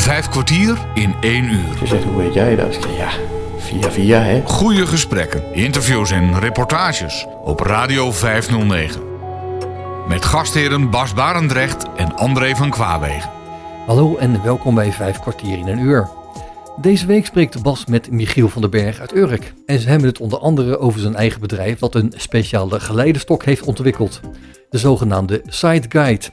Vijf kwartier in één uur. Ze zegt, hoe weet jij dat? Ik zeg, ja, via via, hè. Goede gesprekken, interviews en reportages op Radio 509. Met gastheren Bas Barendrecht en André van Kwaabegen. Hallo en welkom bij Vijf kwartier in een uur. Deze week spreekt Bas met Michiel van den Berg uit Urk. En ze hebben het onder andere over zijn eigen bedrijf dat een speciale geleidestok heeft ontwikkeld. De zogenaamde Side Guide.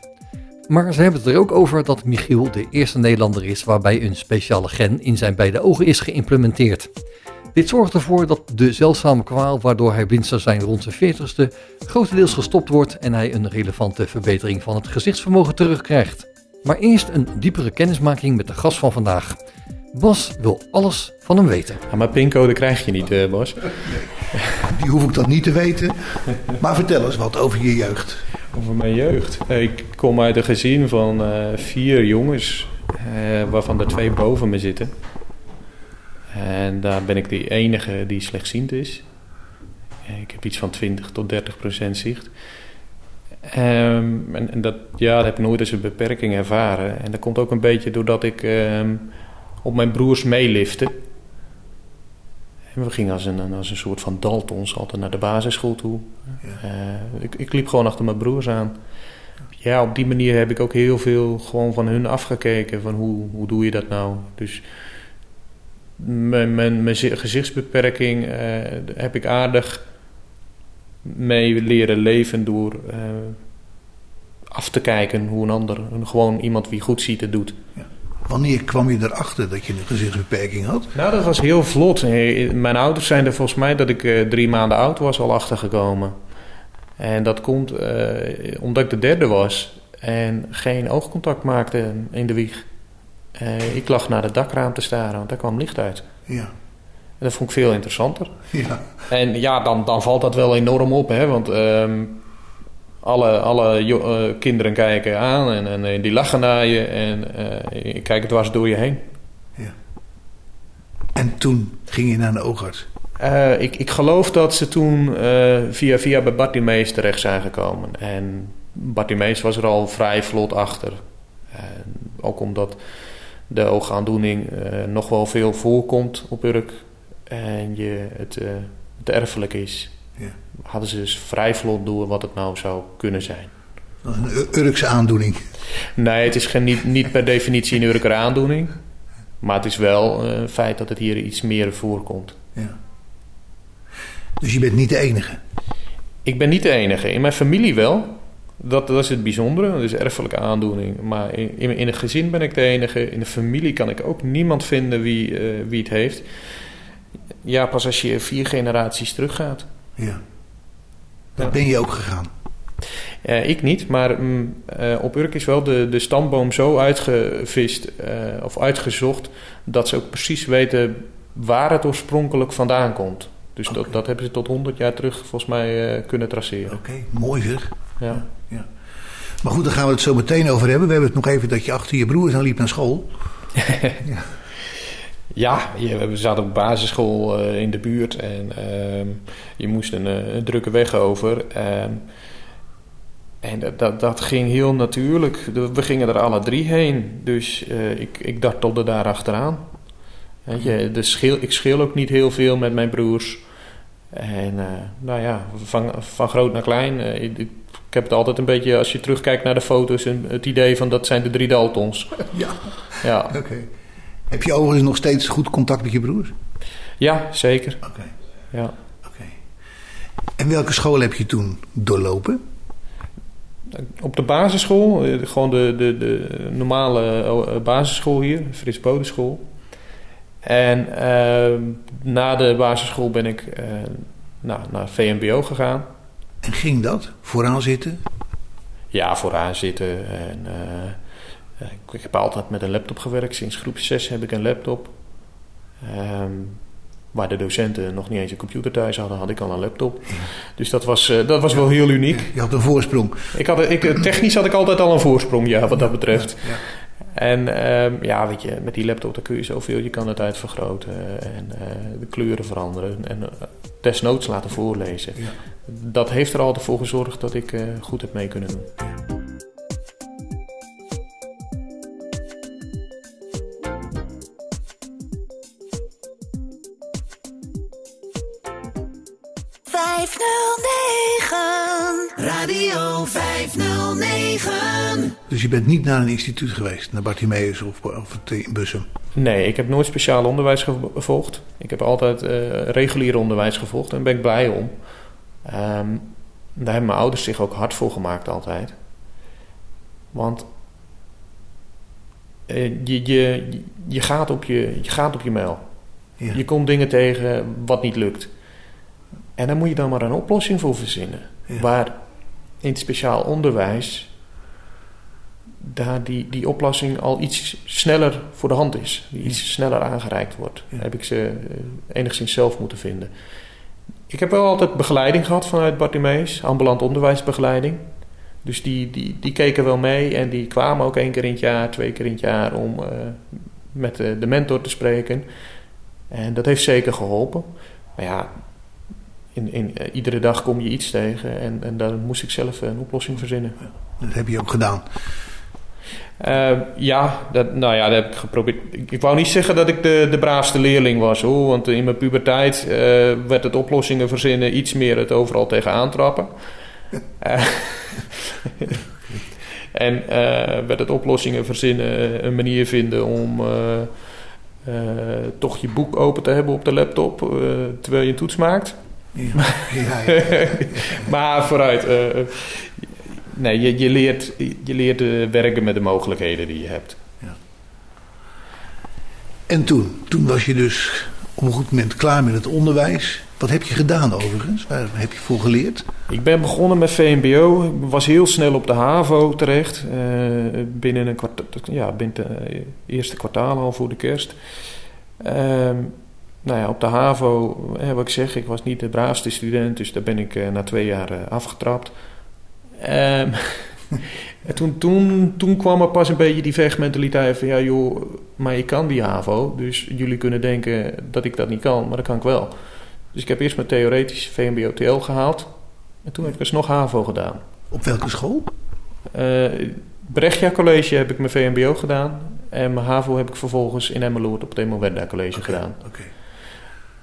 Maar ze hebben het er ook over dat Michiel de eerste Nederlander is waarbij een speciale gen in zijn beide ogen is geïmplementeerd. Dit zorgt ervoor dat de zeldzame kwaal waardoor hij blind zou zijn rond zijn 40ste grotendeels gestopt wordt en hij een relevante verbetering van het gezichtsvermogen terugkrijgt. Maar eerst een diepere kennismaking met de gast van vandaag. Bas wil alles van hem weten. Ja, maar pincode krijg je niet, eh, Bas. Die hoef ik dat niet te weten. Maar vertel eens wat over je jeugd. Over mijn jeugd. Ik kom uit een gezin van eh, vier jongens, eh, waarvan er twee boven me zitten. En daar ben ik de enige die slechtziend is. Ik heb iets van 20 tot 30 procent zicht. Ehm, en, dat, ja, heb ik nooit als een beperking ervaren. En dat komt ook een beetje doordat ik ehm, op mijn broers meelifte. We gingen als een, als een soort van Daltons altijd naar de basisschool toe. Eh, ik, ik liep gewoon achter mijn broers aan. Ja, op die manier heb ik ook heel veel gewoon van hun afgekeken. Van hoe, hoe doe je dat nou? Dus mijn, mijn, mijn zi- gezichtsbeperking eh, heb ik aardig mee leren leven door eh, af te kijken hoe een ander, een- gewoon iemand wie goed ziet het doet. Wanneer kwam je erachter dat je een gezichtsbeperking had? Nou, dat was heel vlot. Mijn ouders zijn er volgens mij dat ik eh, drie maanden oud was al achtergekomen. En dat komt eh, omdat ik de derde was en geen oogcontact maakte in de wieg. Eh, ik lag naar het dakraam te staren, want daar kwam licht uit. Ja. En dat vond ik veel interessanter. ja. En ja, dan, dan valt dat wel enorm op, hè? Want ehm, alle, alle eh, kinderen kijken aan en, en, eh, die lachen naar je en eh je kijkt dwars door je heen. En toen ging je naar een oogarts. Ik, ik geloof dat ze toen via, via bij Bartimees terecht zijn gekomen. En Bartimees was er al vrij vlot achter. En ook omdat de oogaandoening nog wel veel voorkomt op Urk. En je, het, het erfelijk is. Ja. Hadden ze dus vrij vlot door wat het nou zou kunnen zijn. Een Ur- Urkse aandoening. Nee, het is geen, niet, niet per definitie een Urker aandoening. Maar het is wel eh, een feit dat het hier iets meer voorkomt. Ja. Dus je bent niet de enige. Ik ben niet de enige. In mijn familie wel. Dat, dat is het bijzondere. Dat is erfelijke aandoening. Maar in, in, in het gezin ben ik de enige. In de familie kan ik ook niemand vinden wie, eh, wie het heeft. Ja, pas als je vier generaties teruggaat. Ja. Dat Ja. ben je ook gegaan. Eh, ik niet, maar mm, eh, op Urk is wel de, de stamboom zo uitgevist eh, of uitgezocht... dat ze ook precies weten waar het oorspronkelijk vandaan komt. Dus dat, dat hebben ze tot 100 jaar terug volgens mij kunnen traceren. Oké, mooi zeg. Ja. Maar goed, daar gaan we het zo meteen over hebben. We hebben het nog even dat je achter je broers aan liep naar school. Ja, je, we zaten op basisschool eh, in de buurt en ehm, je moest een, eh, een drukke weg over. ehm, en dat, dat, dat ging heel natuurlijk. We gingen er alle drie heen, dus eh, ik, ik dartelde daar achteraan. Weet je, de ik scheel ook niet heel veel met mijn broers. En nou ja, van, van groot naar klein. ik, ik heb het altijd een beetje, als je terugkijkt naar de foto's, een, het idee van dat zijn de drie Daltons. Ja. Ja, Oké. Heb je overigens nog steeds goed contact met je broers? ja zeker. Oké. Ja. Oké. En welke school heb je toen doorlopen? Op de basisschool, eh, gewoon de, de, de normale eh, basisschool hier, Frits Bodenschool. En eh, na de basisschool ben ik eh, nou, naar VMBO gegaan. En ging dat? Vooraan zitten? Ja, vooraan zitten. En, eh, ik, ik heb altijd met een laptop gewerkt. Sinds groep 6 heb ik een laptop. Ehm, waar de docenten nog niet eens een computer thuis hadden, had ik al een laptop. Dus dat was, eh, dat was wel heel uniek. Je had een voorsprong. Ik had, ik, technisch had ik altijd al een voorsprong, ja, wat dat betreft. Ja. En ehm, ja, weet je, met die laptop dan kun je zoveel. Je kan het uitvergroten en eh, de kleuren veranderen. En eh, desnoods laten voorlezen. Dat heeft er altijd voor gezorgd dat ik eh, goed heb mee kunnen doen. Radio 509. Dus je bent niet naar een instituut geweest, naar Bartimeus of, of in Bussum? Nee, ik heb nooit speciaal onderwijs gevolgd. Ik heb altijd uh, regulier onderwijs gevolgd en daar ben ik blij om. Um, daar hebben mijn ouders zich ook hard voor gemaakt altijd. Want uh, je, je, je, gaat op je, je gaat op je mail. Ja. Je komt dingen tegen wat niet lukt. En dan moet je dan maar een oplossing voor verzinnen. Ja. Waar in het speciaal onderwijs daar die, die oplossing al iets sneller voor de hand is. Die iets sneller aangereikt wordt. Ja. Heb ik ze uh, enigszins zelf moeten vinden. Ik heb wel altijd begeleiding gehad vanuit Bartimeus, ambulant onderwijsbegeleiding. Dus die, die, die keken wel mee en die kwamen ook één keer in het jaar, twee keer in het jaar om uh, met de, de mentor te spreken. En dat heeft zeker geholpen. Maar ja, in, in, uh, iedere dag kom je iets tegen en, en daar moest ik zelf een oplossing verzinnen. Dat heb je ook gedaan. Uh, ja, dat, nou ja, dat heb ik geprobeerd. Ik, ik, wou niet zeggen dat ik de, de braafste leerling was, hoor. Want in mijn puberteit uh, werd het oplossingen verzinnen iets meer het overal tegenaan trappen. En werd het oplossingen verzinnen, een manier vinden om toch je boek open te hebben op de laptop terwijl je een toets maakt. Ja, ja, ja. maar vooruit nee, je, je leert, je leert uh, werken met de mogelijkheden die je hebt. Ja. En toen? Toen was je dus op een goed moment klaar met het onderwijs. Wat heb je gedaan overigens? Waar heb je voor geleerd? Ik ben begonnen met VMBO. Ik was heel snel op de HAVO terecht. Uh, binnen een kwart, ja, binnen het eerste kwartaal al voor de kerst. Uh, nou ja, op de HAVO, wat ik zeg, ik was niet de braafste student. Dus daar ben ik na twee jaar afgetrapt. Um, toen, toen, toen kwam er pas een beetje die vechtmentaliteit van... ja joh, maar ik kan die HAVO. Dus jullie kunnen denken dat ik dat niet kan, maar dat kan ik wel. Dus ik heb eerst mijn theoretische VMBO-TL gehaald. En toen heb ik dus nog HAVO gedaan. Op welke school? Uh, Brechtja College heb ik mijn VMBO gedaan. En mijn HAVO heb ik vervolgens in Emmeloord op het Emel College okay, gedaan. Okay.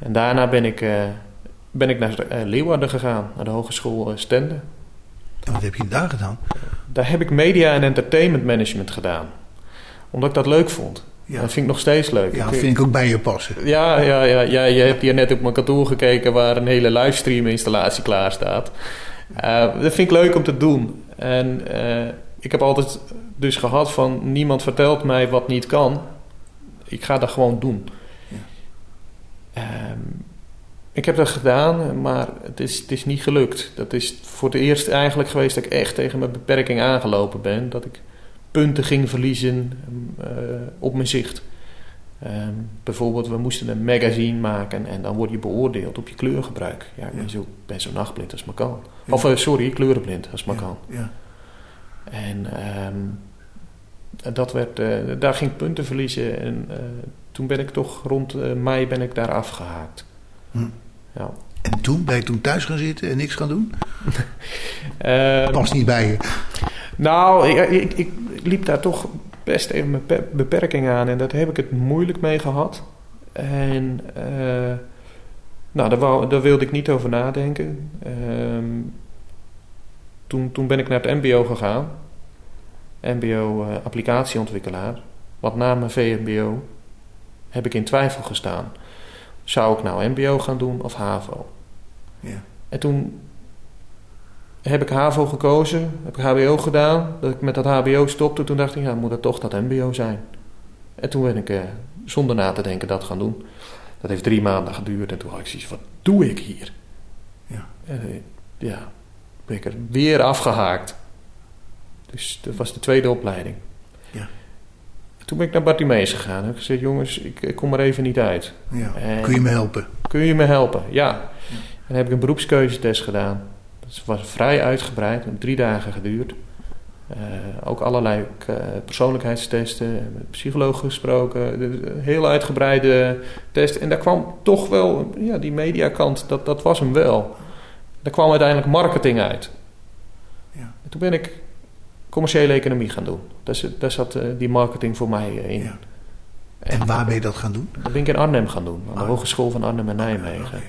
En daarna ben ik, uh, ben ik naar uh, Leeuwarden gegaan, naar de Hogeschool Stende. En wat heb je daar gedaan? Daar heb ik media en entertainment management gedaan. Omdat ik dat leuk vond. Ja. Dat vind ik nog steeds leuk. Ja, dat vind ik ook bij je passen. Ja, ja, ja, ja, je hebt hier net op mijn kantoor gekeken waar een hele livestream installatie klaar staat. Uh, dat vind ik leuk om te doen. En uh, ik heb altijd dus gehad van niemand vertelt mij wat niet kan. Ik ga dat gewoon doen. Um, ik heb dat gedaan, maar het is, het is niet gelukt. Dat is voor het eerst eigenlijk geweest dat ik echt tegen mijn beperking aangelopen ben. Dat ik punten ging verliezen uh, op mijn zicht. Um, bijvoorbeeld, we moesten een magazine maken en dan word je beoordeeld op je kleurgebruik. Ja, ik ben, zo, ben zo nachtblind als maar kan. Ja. Of uh, sorry, kleurenblind als maar ja. kan. Ja. En um, dat werd, uh, daar ging punten verliezen en toen ben ik toch rond mei ben ik daar afgehaakt. Hm. Ja. En toen? Ben je toen thuis gaan zitten en niks gaan doen? uh, Past niet bij je. Nou, ik, ik, ik, liep daar toch best even mijn beperking aan. En daar heb ik het moeilijk mee gehad. En uh, nou, daar, wou, daar, wilde ik niet over nadenken. Uh, toen, toen ben ik naar het mbo gegaan. MBO uh, applicatieontwikkelaar. Want na mijn VMBO heb ik in twijfel gestaan. Zou ik nou MBO gaan doen of HAVO? Ja. En toen heb ik HAVO gekozen, heb ik HBO gedaan. Dat ik met dat HBO stopte, toen dacht ik, ja, moet dat toch dat MBO zijn? En toen ben ik eh, zonder na te denken dat gaan doen. Dat heeft drie maanden geduurd en toen had ik zoiets wat doe ik hier? Ja. En, eh, ja, ben ik er weer afgehaakt. Dus dat was de tweede opleiding. Ja. Toen ben ik naar Bartimeus gegaan. Heb gezegd, jongens, ik, ik, kom er even niet uit. Ja. kun je me helpen? Kun je me helpen, ja. ja. En dan heb ik een beroepskeuzetest gedaan. Dat was vrij uitgebreid, heeft drie dagen geduurd. Uh, ook allerlei uh, persoonlijkheidstesten, met psycholoog gesproken, de, heel uitgebreide test. En daar kwam toch wel, ja, die mediakant, dat, dat was hem wel. Daar kwam uiteindelijk marketing uit. Ja. En toen ben ik commerciële economie gaan doen. Daar, daar zat uh, die marketing voor mij uh, in. Ja. En, en, waar ben je dat gaan doen? Dat ben ik in Arnhem gaan doen, aan de Hogeschool van Arnhem en Nijmegen. Okay.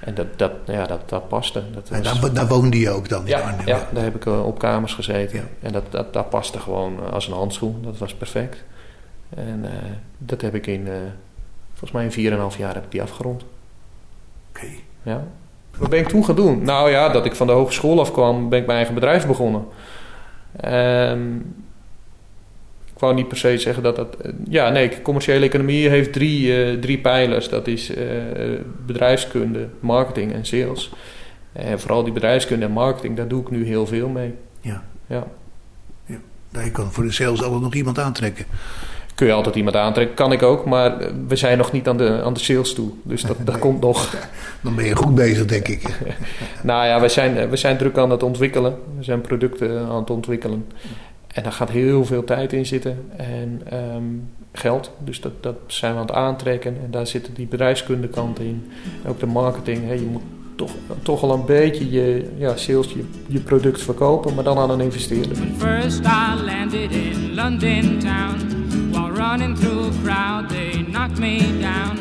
En dat, dat, ja, dat, dat paste. Dat En daar, daar woonde je ook dan in ja, Arnhem. ja, daar heb ik eh, op kamers gezeten. Ja. En dat, dat, dat paste gewoon eh, als een handschoen. Dat was perfect. En eh, dat heb ik in, eh, volgens mij in 4,5 jaar heb ik die afgerond. Oké. Ja. Wat ben ik toen gaan doen? Nou ja, dat ik van de hogeschool afkwam, ben ik mijn eigen bedrijf begonnen. Ehm, ik wou niet per se zeggen dat dat... eh, Ja, nee, commerciële economie heeft drie, eh, drie pijlers. Dat is eh, bedrijfskunde, marketing en sales. En vooral die bedrijfskunde en marketing, daar doe ik nu heel veel mee. Ja. Ja. Nou, je kan voor de sales altijd nog iemand aantrekken. Kun je altijd iemand aantrekken, kan ik ook, maar we zijn nog niet aan de, aan de sales toe. Dus dat, dat Nee. komt nog. Dan ben je goed bezig, denk ik. Nou ja, we zijn, eh, we zijn druk aan het ontwikkelen. We zijn producten aan het ontwikkelen. En daar gaat heel veel tijd in zitten en ehm, geld. Dus dat, dat zijn we aan het aantrekken. En daar zitten die bedrijfskundekant in. En ook de marketing. Hè. Je moet toch, toch al een beetje je ja, sales, je, je product verkopen, maar dan aan een investeerder. First I landed in London town. While running through a crowd, they knocked me down.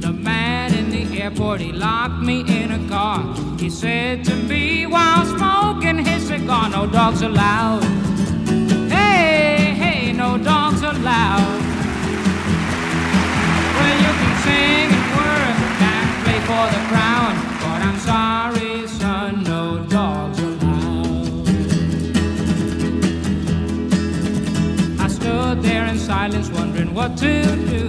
The man in the airport, he locked me in a car. He said to me while smoking his cigar, no dogs allowed. Hey, hey, no dogs allowed. Well, you can sing and work and play for the crown, but I'm sorry, there in silence, wondering what to do.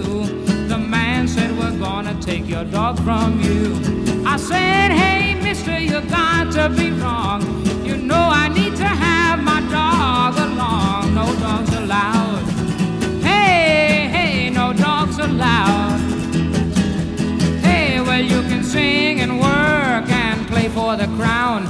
The man said, We're gonna take your dog from you. I said, Hey, mister, you got to be wrong. You know I need to have my dog along. No dogs allowed. Hey, hey, no dogs allowed. Hey, well, you can sing and work and play for the crown,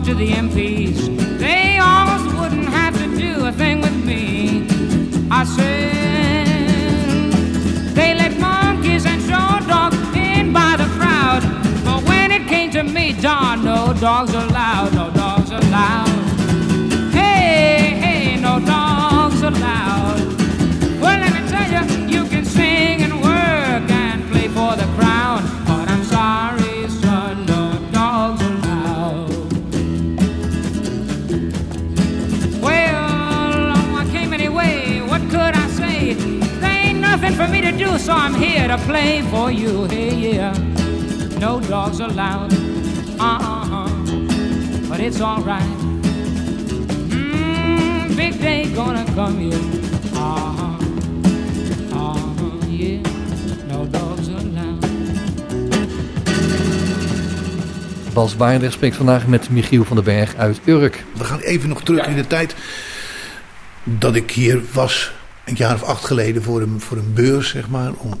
talk to the MPs. They almost wouldn't have to do a thing with me. I said, they let monkeys and show dogs in by the crowd. But when it came to me, darn, no dogs allowed, for me to do, so I'm here to play for you. Hey, yeah. No dogs allowed. Uh-uh. But it's alright. Mm, big day gonna come, yeah. Uh-huh. Uh-huh, yeah. No dogs allowed. Bas Barendrecht spreekt vandaag met Michiel van den Berg uit Urk. We gaan even nog terug in de tijd dat ik hier was, een jaar of acht geleden, voor een, voor een beurs, zeg maar. Om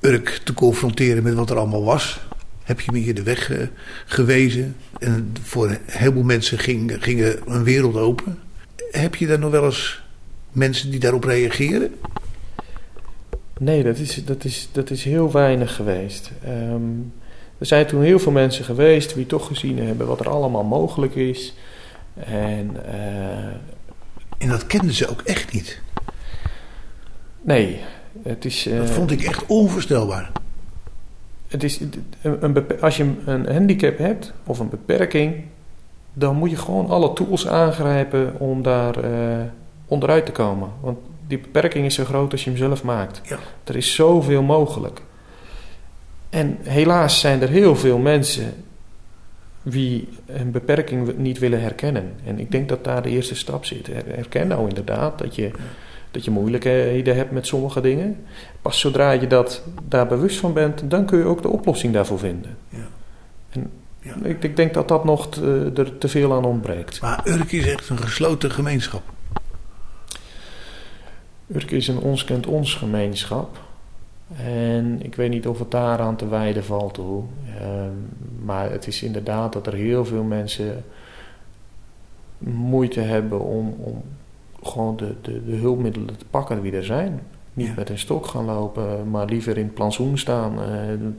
Urk te confronteren met wat er allemaal was. Heb je me hier de weg eh, gewezen. En voor een heleboel mensen ging, ging een wereld open. Heb je daar nog wel eens mensen die daarop reageren? Nee, dat is, dat is, dat is heel weinig geweest. Ehm, er zijn toen heel veel mensen geweest die toch gezien hebben wat er allemaal mogelijk is. En eh, En dat kenden ze ook echt niet. Nee, het is. eh, Dat vond ik echt onvoorstelbaar. het is een, als je een handicap hebt of een beperking, dan moet je gewoon alle tools aangrijpen om daar eh, onderuit te komen. Want die beperking is zo groot als je hem zelf maakt. Ja. Er is zoveel mogelijk. En helaas zijn er heel veel mensen die een beperking niet willen herkennen. En ik denk dat daar de eerste stap zit. Her- Herken nou inderdaad dat je, dat je moeilijkheden hebt met sommige dingen. Pas zodra je dat, daar bewust van bent, dan kun je ook de oplossing daarvoor vinden. Ja. En Ja. Ik, ik denk dat dat nog te- er te veel aan ontbreekt. Maar Urk is echt een gesloten gemeenschap. Urk is een ons kent ons gemeenschap. En ik weet niet of het daaraan te wijden valt hoor. Ehm, maar het is inderdaad dat er heel veel mensen moeite hebben om, om gewoon de, de, de hulpmiddelen te pakken die er zijn. Niet Ja. met een stok gaan lopen, maar liever in het plantsoen staan eh,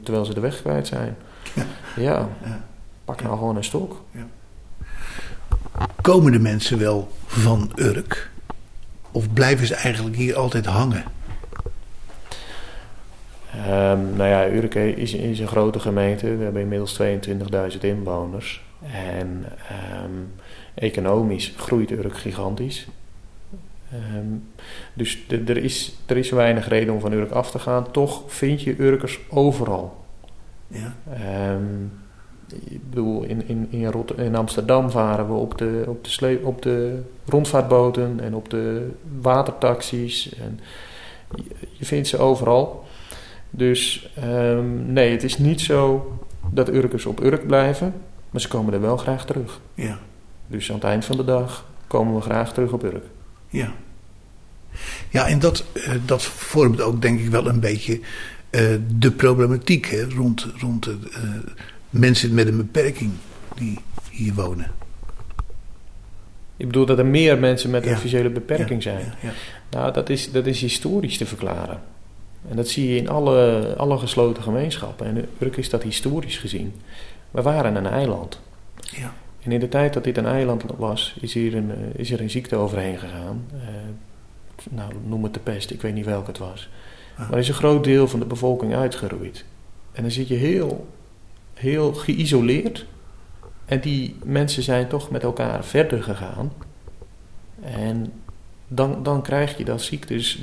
terwijl ze de weg kwijt zijn. Ja. Ja, pak nou gewoon een stok. Komen de mensen wel van Urk? Of blijven ze eigenlijk hier altijd hangen? Ehm, nou ja, Urke is, is een grote gemeente. We hebben inmiddels 22.000 inwoners. En ehm, economisch groeit Urk gigantisch. Ehm, dus de- er, is, er is weinig reden om van Urk af te gaan. Toch vind je Urkers overal. Ja. Ehm, ik bedoel, in, in, in, Rot- in Amsterdam varen we op de, op, de op de rondvaartboten en op de watertaxis. En je, je vindt ze overal. Dus ehm, nee, het is niet zo dat Urkers op Urk blijven, maar ze komen er wel graag terug. Ja. Dus aan het eind van de dag komen we graag terug op Urk. Ja. Ja, en dat, eh, dat vormt ook denk ik wel een beetje eh, de problematiek hè, rond, rond de, eh, mensen met een beperking die hier wonen. Ik bedoel dat er meer mensen met een Ja. visuele beperking Ja, zijn. Ja. Nou, dat is, dat is historisch te verklaren. En dat zie je in alle, alle gesloten gemeenschappen. En Urk is dat historisch gezien. We waren een eiland. Ja. En in de tijd dat dit een eiland was, is, hier een, eh, is er een ziekte overheen gegaan. Eh, nou, noem het de pest, ik weet niet welke het was. Ah. Maar is een groot deel van de bevolking uitgeroeid. En dan zit je heel, heel geïsoleerd. En die mensen zijn toch met elkaar verder gegaan. En dan, dan krijg je dat ziektes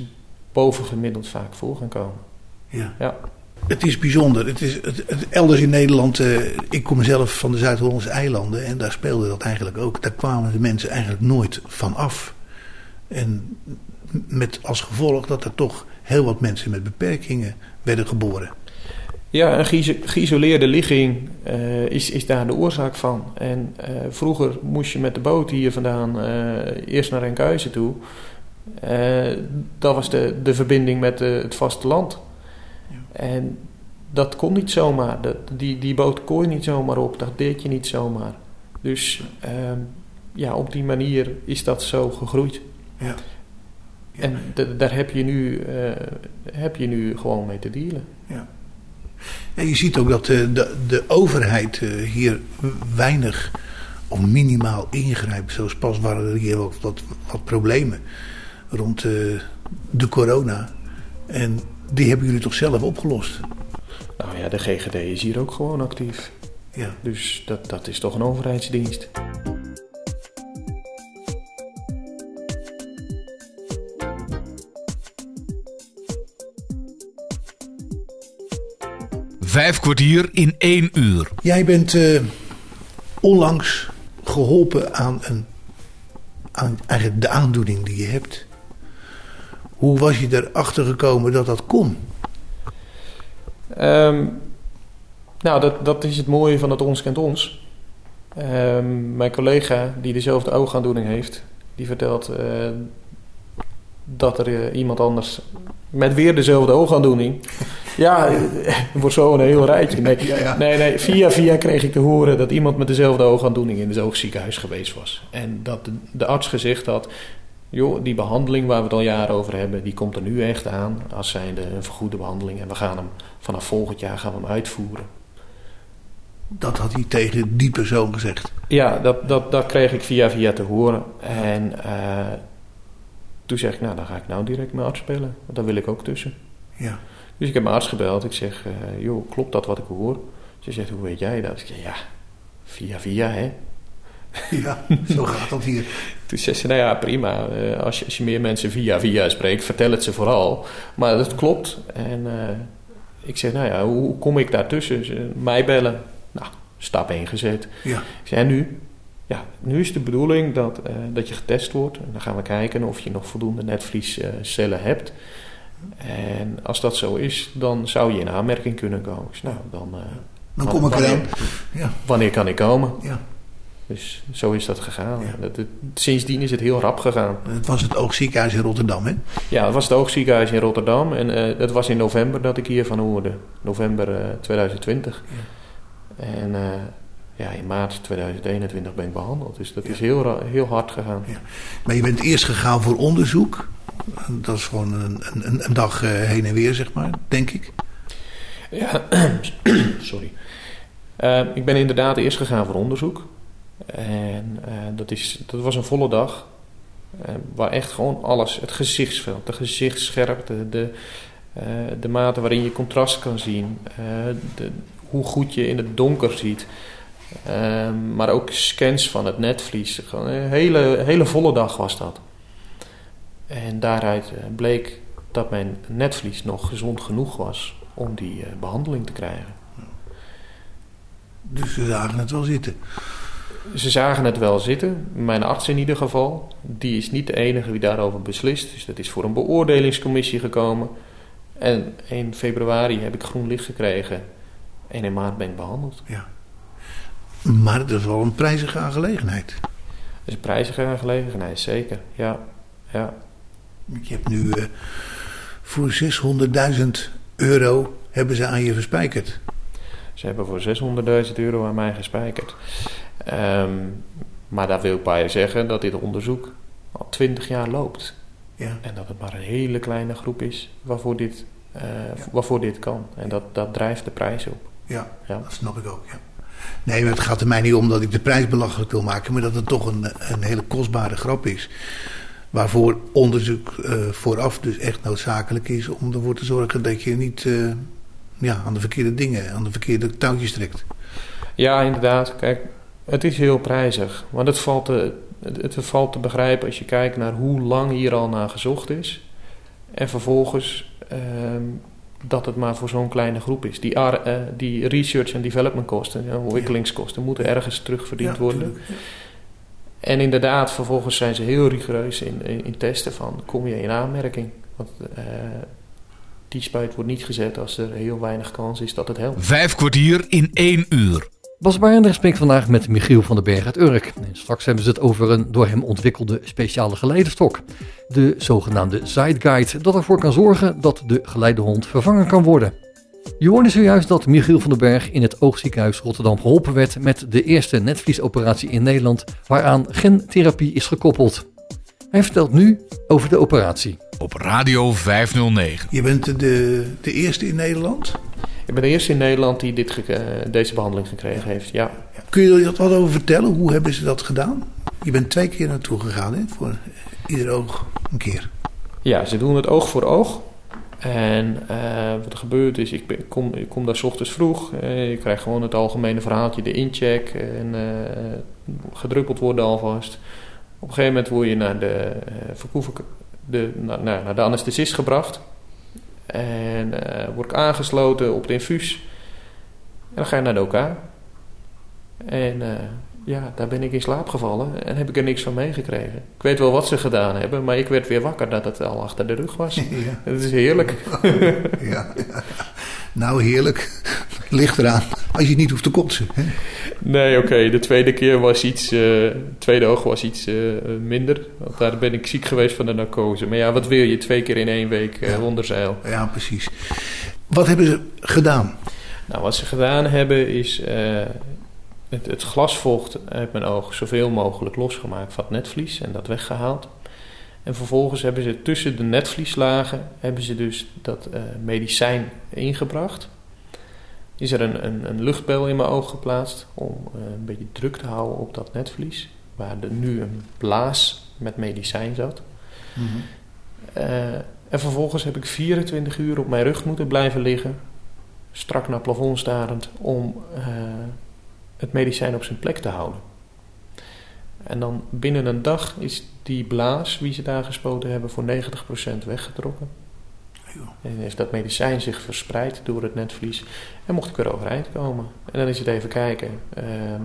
bovengemiddeld vaak voor gaan komen. Ja. Ja. Het is bijzonder. Het is, het, elders in Nederland, eh, ik kom zelf van de Zuid-Hollandse eilanden en daar speelde dat eigenlijk ook. Daar kwamen de mensen eigenlijk nooit van af. En met als gevolg dat er toch heel wat mensen met beperkingen werden geboren. Ja, een geïso- geïsoleerde ligging eh, is, is daar de oorzaak van. En eh, vroeger moest je met de boot hier vandaan eerst naar Enkhuizen toe. Dat was de, de verbinding met het vasteland. En dat kon niet zomaar. Dat, die, die boot kon je niet zomaar op. Dat deed je niet zomaar. Dus ehm, ja, op die manier is dat zo gegroeid. Ja. En daar heb je, nu, eh, heb je nu gewoon mee te dealen. En je ziet ook dat de, de, de overheid eh, hier weinig of minimaal ingrijpt. Zoals pas waren er hier wat, wat, wat problemen rond eh, de corona. En die hebben jullie toch zelf opgelost? Nou ja, de GGD is hier ook gewoon actief. Ja. Dus dat, dat is toch een overheidsdienst. Vijf kwartier in één uur. Jij bent eh, onlangs geholpen aan, een, aan eigenlijk de aandoening die je hebt. Hoe was je erachter gekomen dat dat kon? Ehm, nou, dat, dat is het mooie van het Ons Kent Ons. Ehm, mijn collega die dezelfde oogaandoening heeft, die vertelt eh, dat er eh, iemand anders met weer dezelfde oogaandoening. Ja, het wordt zo een heel rijtje. Nee, Ja, ja. nee, nee, via via kreeg ik te horen dat iemand met dezelfde oogaandoening in het oogziekenhuis geweest was. En dat de, de arts gezegd had, joh, die behandeling waar we het al jaren over hebben, die komt er nu echt aan als zijnde een vergoede behandeling. En we gaan hem vanaf volgend jaar gaan we hem uitvoeren. Dat had hij tegen die persoon gezegd. Ja, dat, dat, dat kreeg ik via via te horen. En eh, toen zeg ik, nou dan ga ik nou direct mijn arts bellen. Want daar wil ik ook tussen. Ja. Dus ik heb mijn arts gebeld. Ik zeg, eh, joh, klopt dat wat ik hoor? Ze zegt, hoe weet jij dat? Ik zeg, ja, via via hè. Ja, zo gaat dat hier. Toen zei ze, nou ja, prima. Eh, als, je, als je meer mensen via via spreekt, vertel het ze vooral. Maar dat klopt. En eh, ik zeg, nou ja, hoe, hoe kom ik daartussen? Ze, mij bellen. Nou, stap 1 gezet. Ja. Ik zei, en nu? Ja, nu is de bedoeling dat, eh, dat je getest wordt. En dan gaan we kijken of je nog voldoende netvliescellen hebt. En als dat zo is, dan zou je in aanmerking kunnen komen. Nou, dan, eh, Dan kom ik wanneer, eraan. Ja, Wanneer kan ik komen? ja. Dus zo is dat gegaan. Ja. Dat, het- sindsdien is het heel rap gegaan. Het was het Oogziekenhuis in Rotterdam, hè? Ja, het was het oogziekenhuis in Rotterdam. En eh het was in november dat ik hiervan hoorde. November eh, 2020. En eh, ja, in maart 2021 ben ik behandeld. Dus dat is heel, heel hard gegaan. Ja. Maar je bent eerst gegaan voor onderzoek. Dat is gewoon een, een, een dag eh, heen en weer, zeg maar, denk ik. Ja, sorry. Eh, ik ben inderdaad eerst gegaan voor onderzoek. En eh, dat, is, dat was een volle dag. eh, waar echt gewoon alles, het gezichtsveld, de gezichtsscherpte, de, eh, de mate waarin je contrast kan zien, de, hoe goed je in het donker ziet. Eh, maar ook scans van het netvlies. Gewoon een hele, hele volle dag was dat. En daaruit bleek dat mijn netvlies nog gezond genoeg was om die eh, behandeling te krijgen. Dus ze zagen het wel zitten. Ze zagen het wel zitten, mijn arts in ieder geval. Die is niet de enige die daarover beslist. Dus dat is voor een beoordelingscommissie gekomen. En in februari heb ik groen licht gekregen. En in maart ben ik behandeld. Ja. Maar het is wel een prijzige aangelegenheid. Dat is een prijzige aangelegenheid, zeker. Ja, ja. Je hebt nu eh, voor 600.000 euro hebben ze aan je verspijkerd. Ze hebben voor 600.000 euro aan mij gespijkerd. Ehm, maar daar wil ik bij zeggen dat dit onderzoek al 20 jaar loopt. Ja. En dat het maar een hele kleine groep is waarvoor dit, eh, waarvoor dit kan. En dat, dat drijft de prijs op. Ja, Ja. dat snap ik ook. Ja. Nee, maar het gaat er mij niet om dat ik de prijs belachelijk wil maken, maar dat het toch een, een hele kostbare grap is. Waarvoor onderzoek eh, vooraf dus echt noodzakelijk is om ervoor te zorgen dat je niet eh, ja, aan de verkeerde dingen, aan de verkeerde touwtjes trekt. Ja, inderdaad. Kijk, het is heel prijzig. Want het valt te, het, het valt te begrijpen als je kijkt naar hoe lang hier al naar gezocht is. En vervolgens ehm, dat het maar voor zo'n kleine groep is. Die, eh, die research en development kosten, ja, ontwikkelingskosten, moeten ergens terugverdiend Ja, worden. tuurlijk. En inderdaad, vervolgens zijn ze heel rigoureus in, in, in testen van, kom je in aanmerking? Want eh, die spuit wordt niet gezet als er heel weinig kans is dat het helpt. Vijf kwartier in één uur. Bas Barender spreekt vandaag met Michiel van den Berg uit Urk. En straks hebben ze het over een door hem ontwikkelde speciale geleidestok. De zogenaamde Zeitguide, dat ervoor kan zorgen dat de geleidehond vervangen kan worden. Je hoorde zojuist dat Michiel van den Berg in het Oogziekenhuis Rotterdam geholpen werd met de eerste netvliesoperatie in Nederland waaraan gentherapie is gekoppeld. Hij vertelt nu over de operatie. Op Radio 509. Je bent de, de eerste in Nederland. Ik ben de eerste in Nederland die dit eh, deze behandeling gekregen heeft. Ja. Kun je er wat over vertellen? Hoe hebben ze dat gedaan? Je bent twee keer naartoe gegaan, hè? Voor ieder oog een keer. ja, ze doen het oog voor oog. En eh, wat er gebeurt is, ik, ben- ik kom, ik kom daar 's ochtends vroeg. eh, je krijgt gewoon het algemene verhaaltje, de incheck. En eh, gedruppeld worden alvast. Op een gegeven moment word je naar de, eh verkoeven, de, naar de anesthesist gebracht. En eh, word ik aangesloten op het infuus. En dan ga je naar de OK. En eh, ja, daar ben ik in slaap gevallen en heb ik er niks van meegekregen. Ik weet wel wat ze gedaan hebben, maar ik werd weer wakker dat het al achter de rug was. Ja. Het is heerlijk. Ja. Nou, heerlijk. Ligt eraan. Als je niet hoeft te kotsen. Hè? Nee, oké, de tweede keer was iets, de tweede oog was iets eh, minder. Want daar ben ik ziek geweest van de narcose. Maar ja, wat wil je twee keer in één week eh Ja. wonderzeil? Ja, precies. Wat hebben ze gedaan? Nou, wat ze gedaan hebben is het, het glasvocht uit mijn oog zoveel mogelijk losgemaakt van het netvlies en dat weggehaald. En vervolgens hebben ze tussen de netvlieslagen hebben ze dus dat medicijn ingebracht. Is er een, een, een luchtbel in mijn oog geplaatst om eh, een beetje druk te houden op dat netvlies. Waar er nu een blaas met medicijn zat. Eh, en vervolgens heb ik 24 uur op mijn rug moeten blijven liggen strak naar plafond starend om eh, het medicijn op zijn plek te houden. En dan binnen een dag is die blaas, wie ze daar gespoten hebben, voor 90% weggetrokken. En heeft dat medicijn zich verspreid door het netvlies. En mocht ik weer overeind komen. En dan is het even kijken. ehm,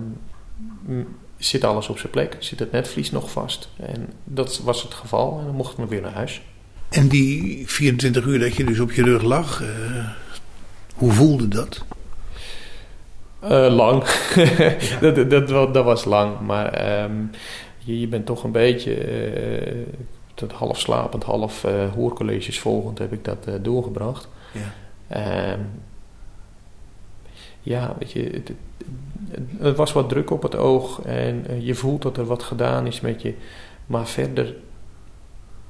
zit alles op zijn plek? Zit het netvlies nog vast? En dat was het geval. En dan mocht ik me weer naar huis. En die 24 uur dat je dus op je rug lag, eh, hoe voelde dat? Eh, lang. dat, dat, dat was lang. Maar ehm, je, je bent toch een beetje... eh, tot half slapend, half eh, hoorcolleges volgend heb ik dat eh, doorgebracht. Ja. Ehm, ja, weet je, het, het, het was wat druk op het oog en eh, je voelt dat er wat gedaan is met je. Maar verder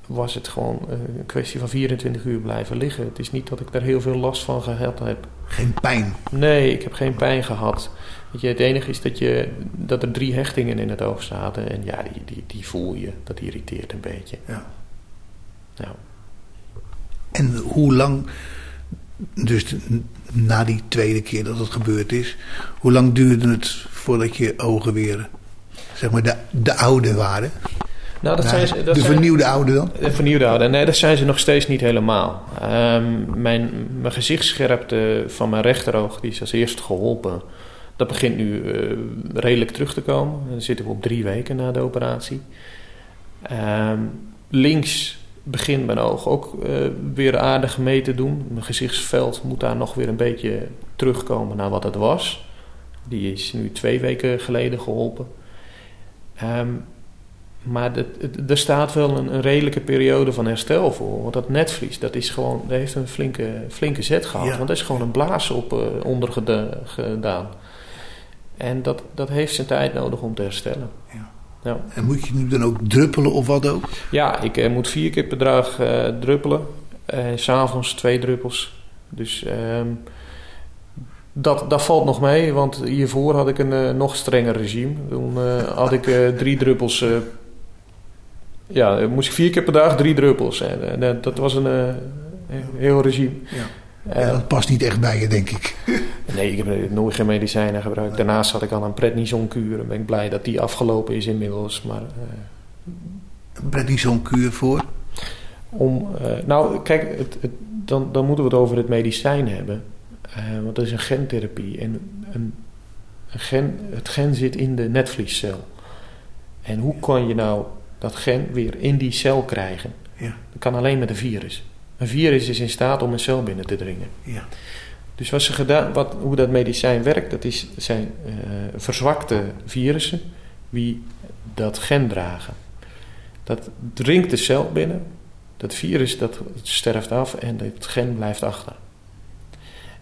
was het gewoon eh, een kwestie van 24 uur blijven liggen. Het is niet dat ik daar heel veel last van gehad heb. Geen pijn. Nee, ik heb geen pijn gehad. Weet je, het enige is dat, je, dat er drie hechtingen in het oog zaten. En ja, die, die, die voel je. Dat irriteert een beetje. Ja. Nou, En hoe lang, dus na die tweede keer dat het gebeurd is, hoe lang duurde het voordat je ogen weer, zeg maar, de, de oude waren? Nou dat zijn ze. Dat de zijn- vernieuwde oude dan? De vernieuwde ouder. Nee, dat zijn ze nog steeds niet helemaal. Ehm, mijn, mijn gezichtsscherpte van mijn rechteroog, die is als eerste geholpen. Dat begint nu eh, redelijk terug te komen. Dan zitten we op drie weken na de operatie. Ehm, links begint mijn oog ook eh, weer aardig mee te doen. Mijn gezichtsveld moet daar nog weer een beetje terugkomen naar wat het was. Die is nu twee weken geleden geholpen. Ehm, maar er staat wel een, een redelijke periode van herstel voor. Want dat netvlies, dat, is gewoon, dat heeft een flinke, flinke zet gehad. Ja. Want er is gewoon een blaas op eh, onder geda- gedaan. En dat, dat heeft zijn tijd nodig om te herstellen. Ja. Ja, En moet je nu dan ook druppelen of wat ook? ja ik eh, moet vier keer per dag eh, druppelen. En s'avonds twee druppels. Dus ehm, dat, dat valt nog mee. Want hiervoor had ik een eh, nog strenger regime. Toen eh, had ik eh, drie druppels... eh, ja, dan moest ik vier keer per dag drie druppels. En eh, dat- dat was een eh, heel regime. Ja. Eh, Ja, dat past niet echt bij je, denk ik. Nee, ik heb nooit geen medicijnen gebruikt. Daarnaast had ik al een prednisonkuur. En ben ik blij dat die afgelopen is inmiddels. Maar eh, Prednison-kuur voor. om... eh, nou, kijk, het, het- dan, dan moeten we het over het medicijn hebben. Eh, want dat is een gentherapie. En een, een gen, het gen zit in de netvliescel. En hoe kan je nou dat gen weer in die cel krijgen? Ja. Dat kan alleen met een virus. Een virus is in staat om een cel binnen te dringen. Ja. Dus wat ze gedaan, wat, hoe dat medicijn werkt, dat is, zijn eh, verzwakte virussen die dat gen dragen. Dat dringt de cel binnen, dat virus dat sterft af en het gen blijft achter.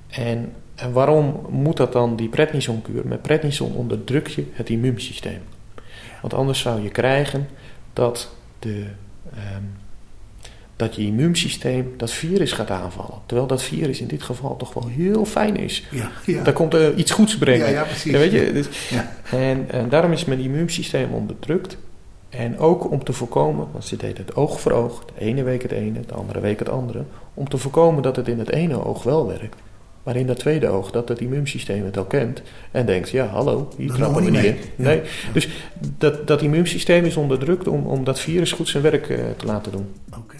En, en waarom moet dat dan die prednisonkuur? Met prednison onderdruk je het immuunsysteem. Want anders zou je krijgen dat, de, ehm, dat je immuunsysteem dat virus gaat aanvallen. Terwijl dat virus in dit geval toch wel heel fijn is. Ja. Ja. Daar komt er iets goeds brengen. Ja, ja, precies. Ja, weet je, dus- en, en daarom is mijn immuunsysteem onderdrukt. En ook om te voorkomen, want ze deden het oog voor oog, de ene week het ene, de andere week het andere, om te voorkomen dat het in het ene oog wel werkt. Maar in dat tweede oog dat het immuunsysteem het al kent en denkt, ja hallo, hier trappen we niet in. Nee. Dus dat, dat immuunsysteem is onderdrukt om, om dat virus goed zijn werk eh, te laten doen. Oké.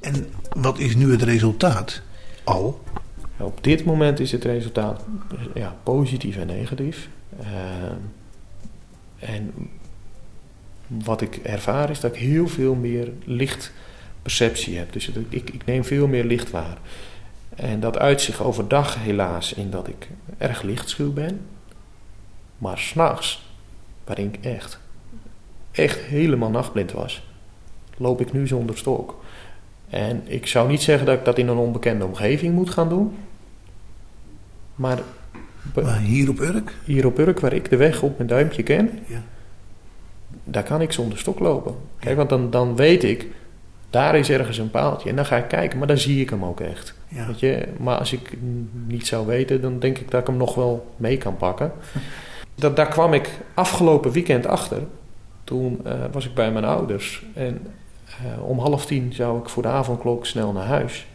En wat is nu het resultaat? Al? Op dit moment is het resultaat ja, positief en negatief. Ehm, en wat ik ervaar is dat ik heel veel meer lichtperceptie heb. Dus ik, ik neem veel meer licht waar. En dat uit zich overdag helaas in dat ik erg lichtschuw ben. Maar s'nachts, waarin ik echt, echt helemaal nachtblind was, loop ik nu zonder stok. En ik zou niet zeggen dat ik dat in een onbekende omgeving moet gaan doen. Maar Maar hier op Urk? hier op Urk, waar ik de weg op mijn duimpje ken, Ja. daar kan ik zonder stok lopen. Kijk, want dan, dan weet ik, daar is ergens een paaltje. En dan ga ik kijken, maar dan zie ik hem ook echt. Ja. Weet je? Maar als ik niet zou weten, dan denk ik dat ik hem nog wel mee kan pakken. Dat, daar kwam ik afgelopen weekend achter. Toen eh, was ik bij mijn ouders. En eh, om half tien zou ik voor de avondklok snel naar huis.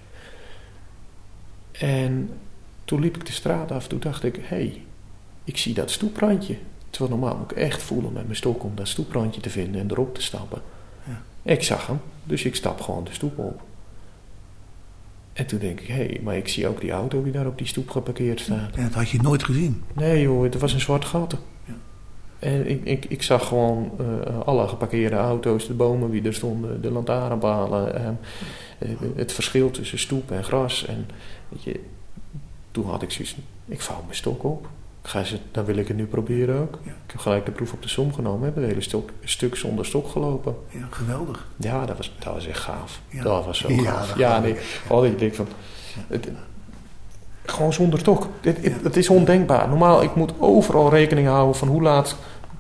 En toen liep ik de straat af. Toen dacht ik, hé, hey, ik zie dat stoeprandje. Terwijl normaal moet ik echt voelen met mijn stok om dat stoeprandje te vinden en erop te stappen. Ja. Ik zag hem, dus ik stap gewoon de stoep op. En toen denk ik, hé, hey, maar ik zie ook die auto die daar op die stoep geparkeerd staat. En dat had je nooit gezien. Nee joh, het was een zwart gat. Ja. En ik, ik, ik zag gewoon eh, alle geparkeerde auto's, de bomen die er stonden, de lantaarnpalen, eh, het verschil tussen stoep en gras. En weet je, toen had ik zoiets, ik vouw mijn stok op. Ik ga ze, dan wil ik het nu proberen ook. Ja. Ik heb gelijk de proef op de som genomen, heb het hele stok, stuk zonder stok gelopen. Ja, geweldig. Ja, dat was, dat was echt gaaf. Ja. Dat was zo Ja, gaaf. Ja, nee, ik. gewoon dat je denkt van... Het, gewoon zonder stok. Het, het, het is ondenkbaar. Normaal, ik moet overal rekening houden van hoe laat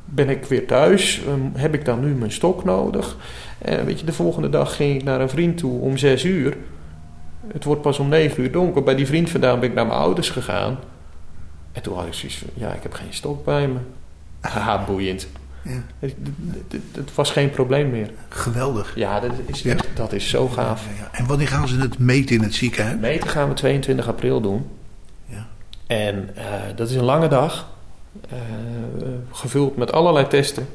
ben ik weer thuis. Ehm, heb ik dan nu mijn stok nodig? En weet je, de volgende dag ging ik naar een vriend toe om zes uur. Het wordt pas om negen uur donker. Bij die vriend vandaan ben ik naar mijn ouders gegaan. En toen had ik zoiets van, ja, ik heb geen stok bij me. Haha, boeiend. Ja, Het, het- het was geen probleem meer. geweldig. Ja, dat is, Ja. dat is zo gaaf. Ja. En wanneer gaan ze het meten in het ziekenhuis? Meten gaan we 22 april doen. Ja. En eh, dat is een lange dag. eh, gevuld met allerlei testen.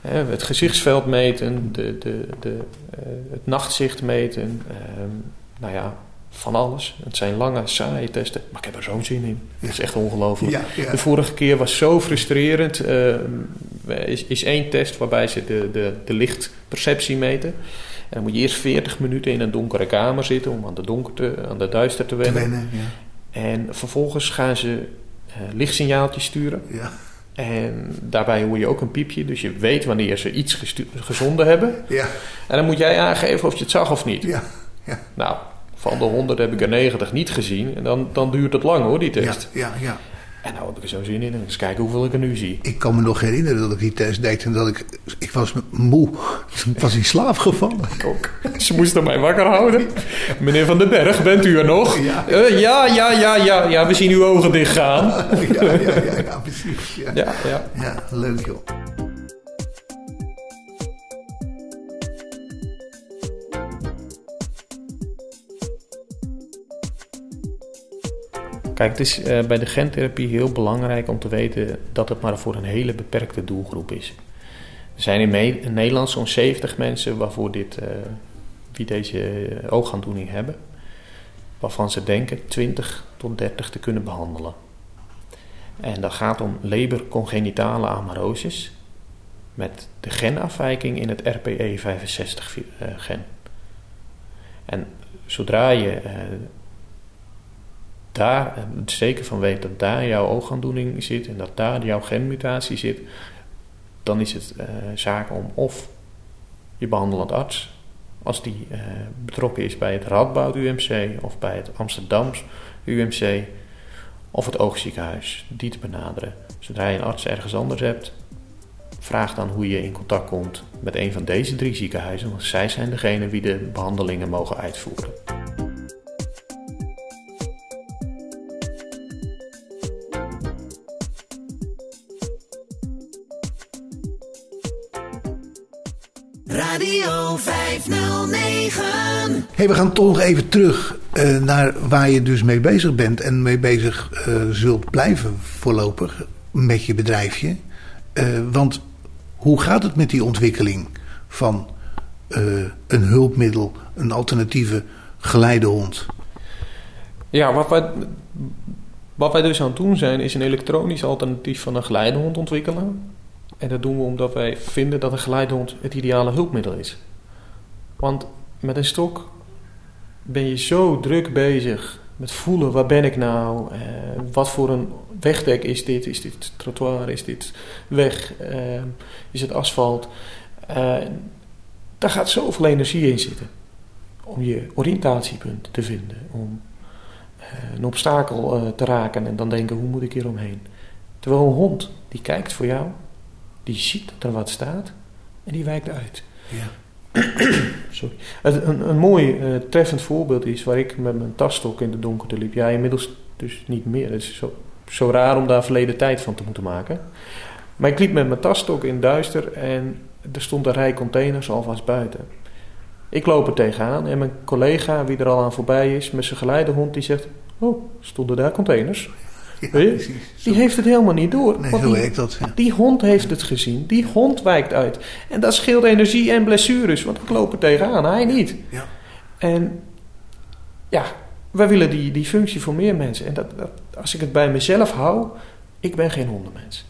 Eh, het gezichtsveld meten, de, de, de, het nachtzicht meten. Nou ja, van alles. Het zijn lange, saaie testen. Maar ik heb er zo'n zin in. Dat is echt ongelooflijk. Ja, ja. De vorige keer was zo frustrerend. Er is, is één test waarbij ze de, de, de lichtperceptie meten. En dan moet je eerst 40 minuten in een donkere kamer zitten om aan de, donkerte, aan de duister te Te wennen. En vervolgens gaan ze eh, lichtsignaaltjes sturen. Ja, En daarbij hoor je ook een piepje, dus je weet wanneer ze iets gezonden hebben. ja, En dan moet jij aangeven of je het zag of niet. ja, ja. Nou, van de 100 heb ik er 90 niet gezien. En dan, dan duurt het lang hoor, die Ja, test. ja, ja. En nou heb ik er zo zin in. En eens kijken hoeveel ik er nu zie. Ik kan me nog herinneren dat ik die test deed en dat ik... Ik was moe. Ik was in slaap gevallen. ook. Ze moesten mij wakker houden. Meneer Van den Berg, bent u er nog? Ja. Eh, ja, ja, ja, ja, ja, we zien uw ogen dicht gaan. Ja, ja, ja, ja precies. Ja. Ja, ja. ja, leuk joh. Kijk, het is eh, bij de gentherapie heel belangrijk om te weten dat het maar voor een hele beperkte doelgroep is. Er zijn in, Nederland zo'n 70 mensen waarvoor dit, eh, die deze eh, oogaandoening hebben, waarvan ze denken 20 tot 30 te kunnen behandelen. En dat gaat om Leber congenitale amaroses met de genafwijking in het RPE65-gen. En zodra je eh, daar zeker van weet dat daar jouw oogaandoening zit en dat daar jouw genmutatie zit, dan is het eh, zaak om of je behandelend arts, als die eh, betrokken is bij het Radboud UMC of bij het Amsterdams UMC of het oogziekenhuis, die te benaderen. Zodra je een arts ergens anders hebt, vraag dan hoe je in contact komt met een van deze drie ziekenhuizen, want zij zijn degene die de behandelingen mogen uitvoeren. Hey, we gaan toch nog even terug eh, naar waar je dus mee bezig bent en mee bezig eh, zult blijven voorlopig met je bedrijfje. Eh, want hoe gaat het met die ontwikkeling van een hulpmiddel, een alternatieve geleidehond? Ja, wat wat wij dus aan het doen zijn, is een elektronisch alternatief van een geleidehond ontwikkelen. En dat doen we omdat wij vinden dat een geleidehond het ideale hulpmiddel is. Want met een stok ben je zo druk bezig met voelen, waar ben ik nou? Eh, wat voor een wegdek is dit? Is dit trottoir? Is dit weg? Eh, is het asfalt? Eh, daar gaat zoveel energie in zitten. Om je oriëntatiepunt te vinden. Om eh, een obstakel eh, te raken en dan denken, hoe moet ik hier omheen? Terwijl een hond, die kijkt voor jou, die ziet dat er wat staat en die wijkt uit. Ja. Sorry. Een, een mooi eh, treffend voorbeeld is waar ik met mijn tasstok in de donkerte liep. Ja, inmiddels dus niet meer. Het is zo, zo raar om daar verleden tijd van te moeten maken. Maar ik liep met mijn tasstok in duister en er stond een rij containers alvast buiten. Ik loop er tegenaan en mijn collega, wie er al aan voorbij is, met zijn geleidehond, die zegt... Oh, stonden daar containers? Ja. Die heeft het helemaal niet door. Nee, zo die- werkt dat. Ja. die hond heeft het gezien. Die hond wijkt uit. En dat scheelt energie en blessures. Want ik loop er tegenaan. Hij niet. Ja. En ja, wij willen die, die functie voor meer mensen. En dat, dat, als ik het bij mezelf hou, ik ben geen hondenmens.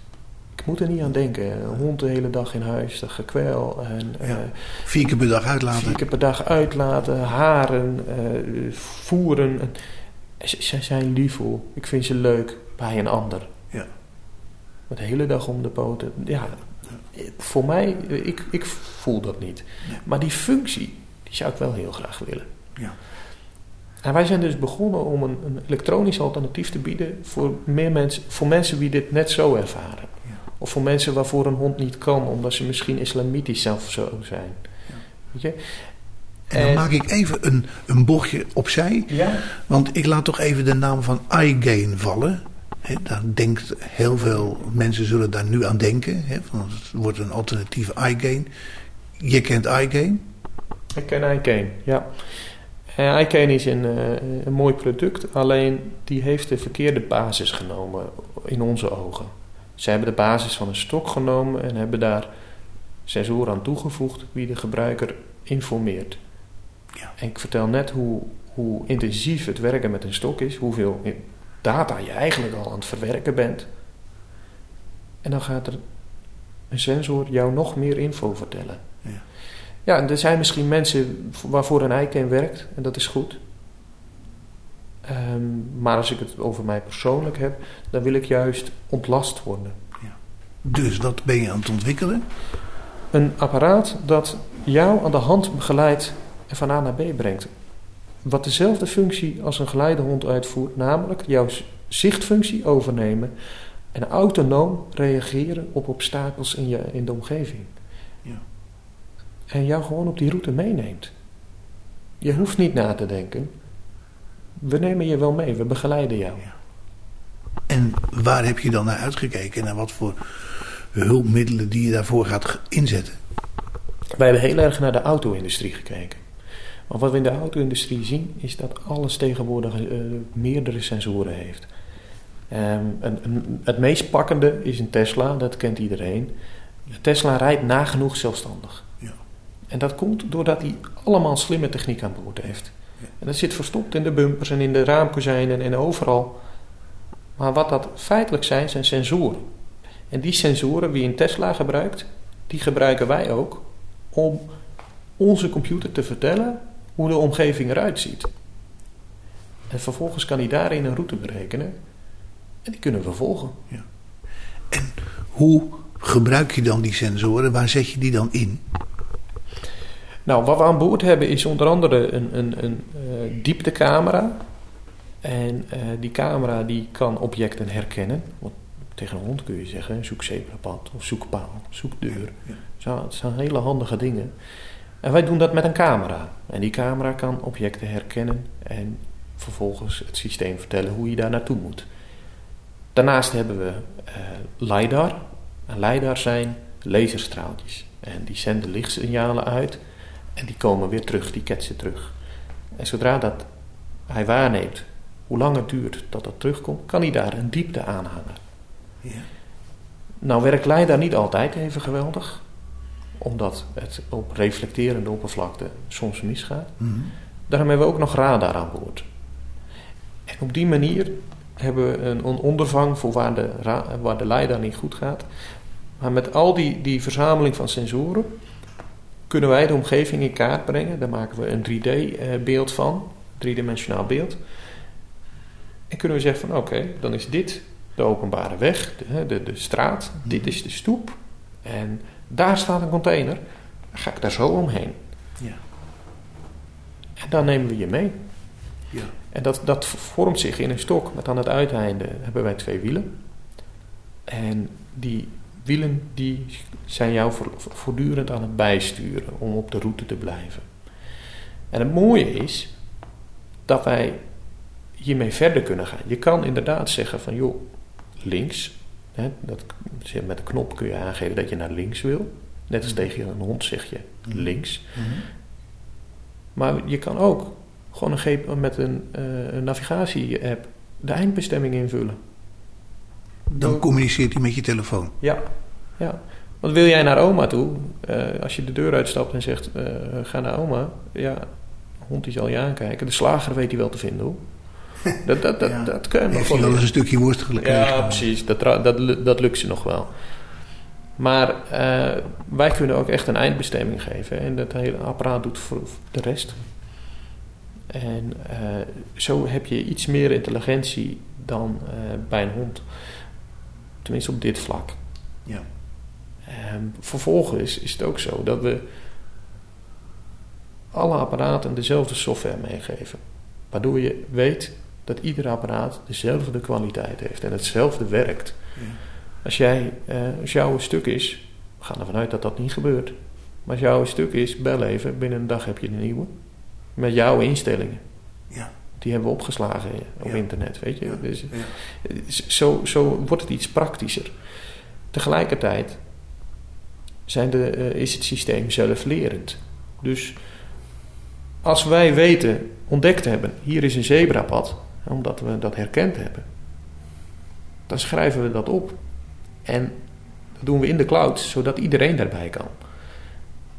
Ik ik moet er niet aan denken. Een hond de hele dag in huis, dat gekwel. En, Ja. eh, Vier keer per dag uitlaten. vier keer per dag uitlaten, haren, eh, voeren. Ze, zijn liefvol. Ik vind ze leuk bij een ander. Ja. Met de hele dag om de poten. Ja, voor mij, ik, ik voel dat niet. Maar die functie, die zou ik wel heel graag willen. Ja. En wij zijn dus begonnen om een, een elektronisch alternatief te bieden voor, meer mensen, voor mensen die dit net zo ervaren. Ja. Of voor mensen waarvoor een hond niet kan, omdat ze misschien islamitisch zelf zo zijn. Ja. Weet je? En dan maak ik even een, een bochtje opzij. Ja, Want ik laat toch even de naam van iGain vallen. Hè, daar denkt heel veel mensen zullen daar nu aan denken. Van het wordt een alternatieve iGain. Je kent iGain. ik ken iCane, ja. En iCane is een, eh, een mooi product, alleen die heeft de verkeerde basis genomen in onze ogen. Ze hebben de basis van een stok genomen en hebben daar sensoren aan toegevoegd wie de gebruiker informeert. Ja. En ik vertel net hoe, hoe intensief het werken met een stok is, hoeveel data je eigenlijk al aan het verwerken bent. En dan gaat er een sensor jou nog meer info vertellen. Ja. Ja, en er zijn misschien mensen waarvoor een iCane werkt, en dat is goed. Ehm, maar als ik het over mij persoonlijk heb, dan wil ik juist ontlast worden. Dus dat ben je aan het ontwikkelen. Een apparaat dat jou aan de hand begeleidt en van A naar B brengt. Wat dezelfde functie als een geleidehond uitvoert, namelijk jouw zichtfunctie overnemen en autonoom reageren op obstakels in, je, in de omgeving. Ja. En jou gewoon op die route meeneemt. Je hoeft niet na te denken. We nemen je wel mee, we begeleiden jou. En waar heb je dan naar uitgekeken? En wat voor hulpmiddelen die je daarvoor gaat inzetten? Wij hebben heel erg naar de auto-industrie gekeken. Want wat we in de auto-industrie zien, is dat alles tegenwoordig eh, meerdere sensoren heeft. Een, een- het meest pakkende is een Tesla, dat kent iedereen. Tesla rijdt nagenoeg zelfstandig. Ja. En dat komt doordat hij allemaal slimme techniek aan boord heeft. Ja. En dat zit verstopt in de bumpers en in de raamkozijnen en overal. Maar wat dat feitelijk zijn, zijn sensoren. En die sensoren, die een Tesla gebruikt, die gebruiken wij ook om onze computer te vertellen hoe de omgeving eruit ziet. En vervolgens kan hij daarin een route berekenen. En die kunnen we volgen. Hoe gebruik je dan die sensoren? Waar zet je die dan in? Nou, wat we aan boord hebben is onder andere een, een, een eh, dieptecamera. En eh, die camera die kan objecten herkennen. Want tegen een hond kun je zeggen, zoek zebrapad of zoek paal, zoek deur. Ja. Zo, het zijn hele handige dingen. En wij doen dat met een camera. En die camera kan objecten herkennen en vervolgens het systeem vertellen hoe je daar naartoe moet. Daarnaast hebben we eh, LiDAR. En LiDAR zijn laserstraaltjes. En die zenden lichtsignalen uit en die komen weer terug, die ketsen terug. En zodra dat hij waarneemt hoe lang het duurt dat dat terugkomt, kan hij daar een diepte aan hangen. Ja. Nou werkt LiDAR niet altijd even geweldig, omdat het op reflecterende oppervlakte soms misgaat. Mhm. Daarom hebben we ook nog radar aan boord. En op die manier hebben we een, ondervang voor waar de, waar de LiDAR niet goed gaat. Maar met al die, die verzameling van sensoren kunnen wij de omgeving in kaart brengen. Daar maken we een 3D-beeld van, driedimensionaal beeld. En kunnen we zeggen van oké, dan is dit de openbare weg, de, de, de straat, dit is de stoep. En daar staat een container. Dan ga ik daar zo omheen. Ja. En dan nemen we je mee. Ja. En dat, dat vormt zich in een stok met aan het uiteinde hebben wij twee wielen. En die wielen die zijn jou voor- voortdurend aan het bijsturen om op de route te blijven. En het mooie is dat wij hiermee verder kunnen gaan. Je kan inderdaad zeggen van joh, links. Hè, dat, met de knop kun je aangeven dat je naar links wil. Net als tegen een hond zeg je links. Mhm. Maar je kan ook gewoon een met een, eh, een navigatie-app de eindbestemming invullen. Dan communiceert hij met je telefoon. Ja, ja. Want wil jij naar oma toe, eh, als je de deur uitstapt en zegt eh, ga naar oma, ja, de hond die zal je aankijken. De slager weet hij wel te vinden hoor. Dat, dat, dat, Ja. dat kun je nog wel eens een stukje worstelen krijgen. Ja, precies. Dat, dat, dat lukt ze nog wel. Maar eh, wij kunnen ook echt een eindbestemming geven. En dat hele apparaat doet voor de rest. En eh, zo heb je iets meer intelligentie dan eh, bij een hond. Tenminste op dit vlak. Ja. Ehm, vervolgens is het ook zo dat we alle apparaten dezelfde software meegeven. Waardoor je weet dat ieder apparaat dezelfde kwaliteit heeft en hetzelfde werkt. Ja. Als, jij, eh, als jouw stuk is, we gaan ervan uit dat dat niet gebeurt. Maar als jouw stuk is, bel even, binnen een dag heb je een nieuwe. Met jouw instellingen. Ja. Die hebben we opgeslagen op Ja. internet, weet je. Ja. Dus, Ja. zo, zo wordt het iets praktischer. Tegelijkertijd zijn de, eh, is het systeem zelflerend. Dus als wij weten, ontdekt hebben, hier is een zebrapad, omdat we dat herkend hebben, dan schrijven we dat op. En dat doen we in de cloud, zodat iedereen daarbij kan.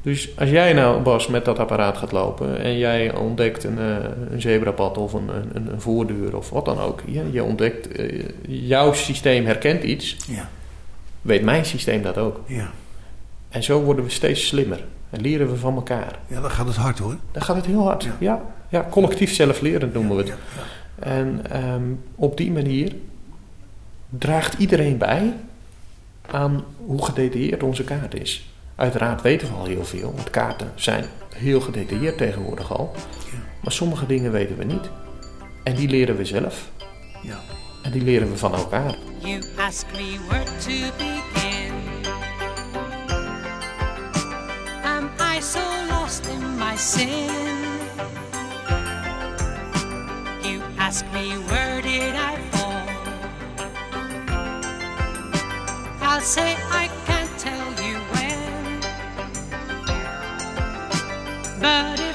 Dus als jij nou, Bas, met dat apparaat gaat lopen en jij ontdekt een, eh, een zebrapad of een, een, een voordeur of wat dan ook. Je, je ontdekt, eh, jouw systeem herkent iets, Ja. weet mijn systeem dat ook. Ja. En zo worden we steeds slimmer en leren we van elkaar. ja, dan gaat het hard hoor. Dan gaat het heel hard. Ja. Ja, ja, collectief zelflerend noemen we het. En ehm, op die manier draagt iedereen bij aan hoe gedetailleerd onze kaart is. Uiteraard weten we al heel veel, want kaarten zijn heel gedetailleerd tegenwoordig al. Ja. Maar sommige dingen weten we niet. En die leren we zelf. Ja. En die leren we van elkaar. You ask me where to begin. Am I so lost in my sin? Ask me where did I fall? I'll say I can't tell you when. But